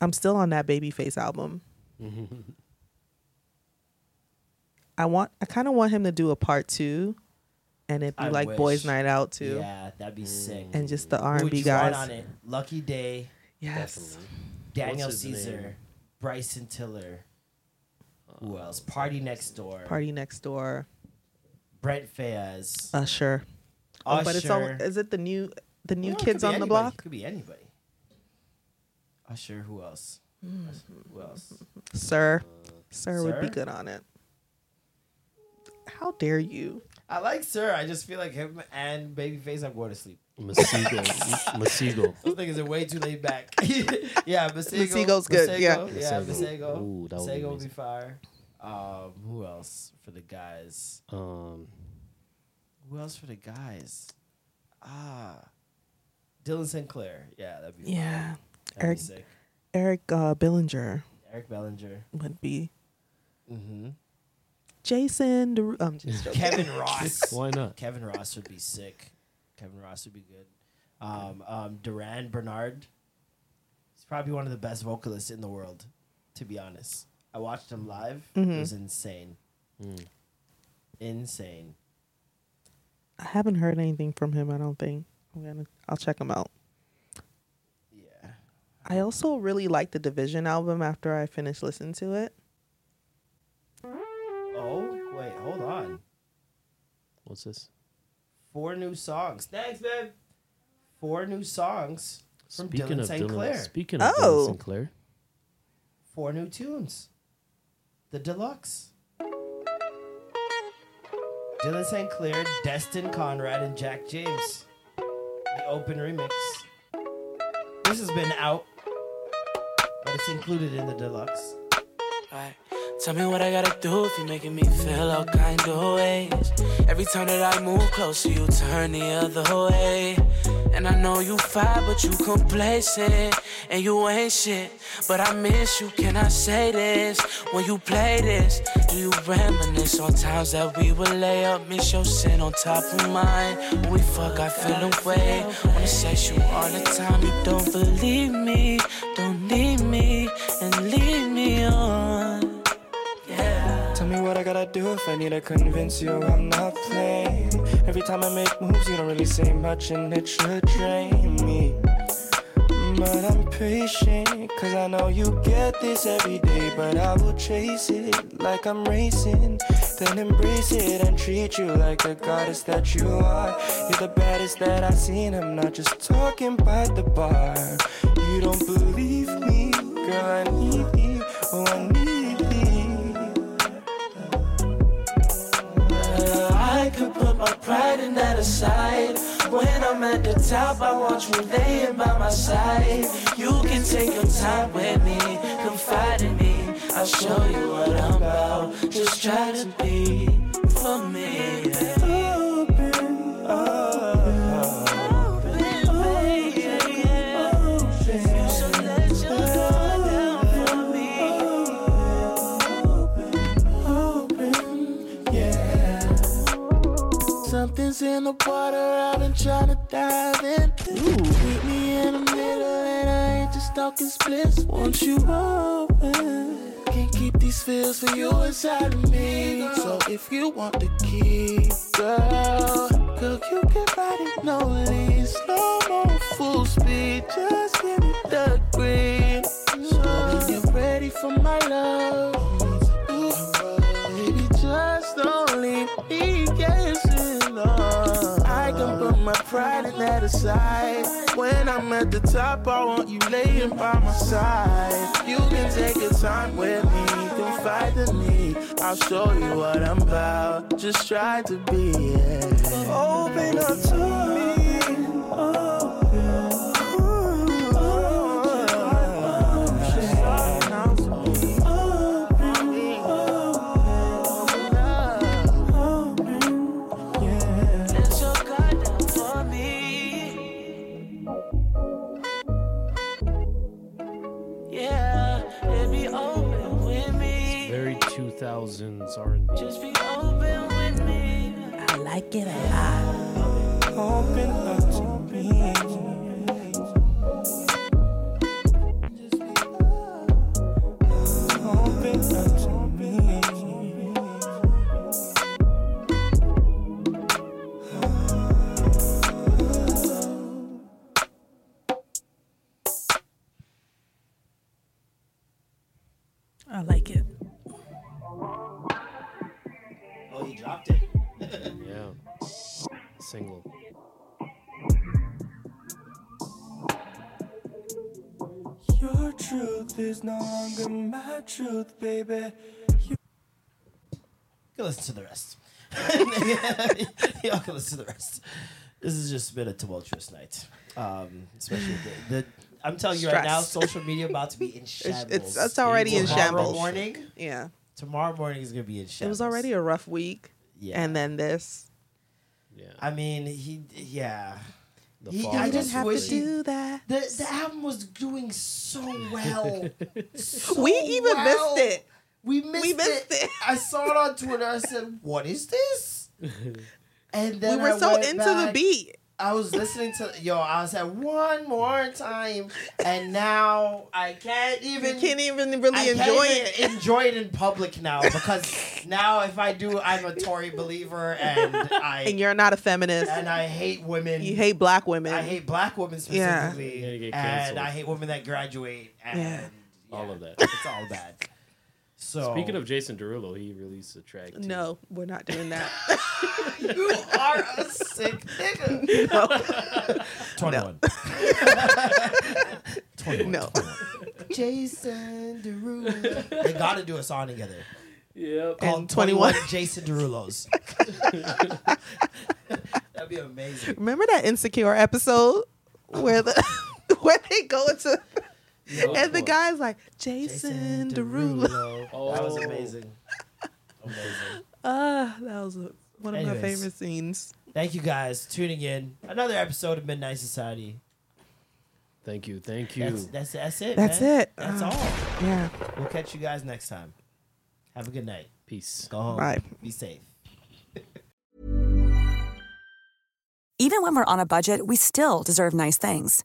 I'm still on that Babyface album. I want, I kind of want him to do a part two, and it'd be I like wish. Boys Night Out too. Yeah, that'd be sick. And just the R and B you want guys. on it? Lucky Daye. Yes. Daniel Caesar. name? Bryson Tiller. Who else? Party Next Door. Party Next Door. Brent Faiyaz. Usher. Oh, but it's all. Is it the new the new Well, kids be on the anybody. block? Could be anybody. Usher. Who else? Who else? Sir, Sir would be good on it. How dare you? I like Sir. I just feel like him and Babyface. I'm going to sleep. Masego. Masego. Those niggas are way too laid back. yeah, Masego. Masego's good, yeah. Masego, yeah, Masego. Masego. Ooh, that would be Masego would be fire. Um, who else for the guys? Um, Who else for the guys? Ah, Dylan Sinclair. Yeah, that'd be Yeah. That'd Eric be sick. Eric uh, Bellinger Eric Bellinger. would be. Mm-hmm. Jason. Deru- I'm just joking. Kevin Ross. Why not? Kevin Ross would be sick. Kevin Ross would be good. Um, um, Durand Bernarr. He's probably one of the best vocalists in the world, to be honest. I watched him live. It Mhm. was insane. Insane. I haven't heard anything from him. I don't think. I'm gonna. I'll check him out. Yeah. I also really like the dvsn album. After I finished listening to it, Oh, wait, hold on. what's this? Four new songs. Thanks, man. Four new songs from Speaking Dylan of Sinclair. Speaking of Oh. Dylan Sinclair, Four new tunes. The deluxe. Dylan Sinclair, Destin Conrad, and Jack James. The open remix. This has been out, but it's included in the deluxe. Right. Tell me what I gotta do if you're making me feel all kind of ways. Every time that I move closer, you turn the other way. And I know you fight, but you complacent. And you ain't shit, but I miss you. Can I say this? When you play this, do you reminisce on times that we would lay up? Miss your sin on top of mine. When we fuck, I feel away. Wanna sex you all the time. You don't believe me, don't need me, what I gotta do if I need to convince you I'm not playing. Every time I make moves, you don't really say much and it should drain me. But I'm patient, cause I know you get this every day. But I will chase it like I'm racing. Then embrace it and treat you like the goddess that you are. You're the baddest that I've seen, I'm not just talking by the bar. You don't believe me, girl, I need you. My pride in that aside. When I'm at the top, I want you laying by my side. You can take your time with me, confide in me. I'll show you what I'm about. Just try to be in the water, I've been trying to dive in. Meet me in the middle, and I ain't just talking splits. Won't you open? Can't keep these feels for you inside of me. So if you want the key, girl, girl, you can ride it, no leash, slow mo, full speed. Just give me the green. Pride in that aside. When I'm at the top, I want you laying by my side. You can take your time with me, confide in me. I'll show you what I'm about. Just try to be it. Open up to me. Let 2000s R&B. Just be open with me. I like it a lot. Open up truth, baby. Go listen to the rest. Y'all can listen to the rest. This has just been a tumultuous night. Um, especially the, the I'm telling you right now, social media about to be in shambles. it's- it's already in Tomorrow shambles. morning. Yeah. Tomorrow morning is gonna be in shambles. It was already a rough week. Yeah. And then this. Yeah. I mean, he yeah. The He- fall I was just have wish to do that. The the album was doing so well. So we even well. missed it. We missed, We missed it. it. I saw it on Twitter. I said, "What is this?" And then we were I so went into the beat. I was listening to yo. I was at one more time, and now I can't even. You can't even really I can't enjoy even it. Enjoy it in public now because now if I do, I'm a Tory believer, and I And you're not a feminist. and I hate women. You hate black women. I hate black women specifically, Yeah, and. I hate women that graduate. And Yeah. All of that. It's all bad. So Speaking of Jason Derulo, he released a track. Too. No, we're not doing that. you are a sick nigga. Twenty-one. Twenty-one. No. 21. Jason Derulo. They got to do a song together Yep. called And 21 21. Jason Derulos. That'd be amazing. Remember that insecure episode where the where they go into and the guy's like Jason, Derulo. Oh. That was amazing. Amazing. Ah, that was a- one of my favorite scenes. Thank you guys tuning in. Another episode of Midnight Society. Thank you. Thank you. That's that's, that's it. That's man. it. That's Uh, all. Yeah. We'll catch you guys next time. Have a good night. Peace. Go home. Bye. Be safe. Even when we're on a budget, we still deserve nice things.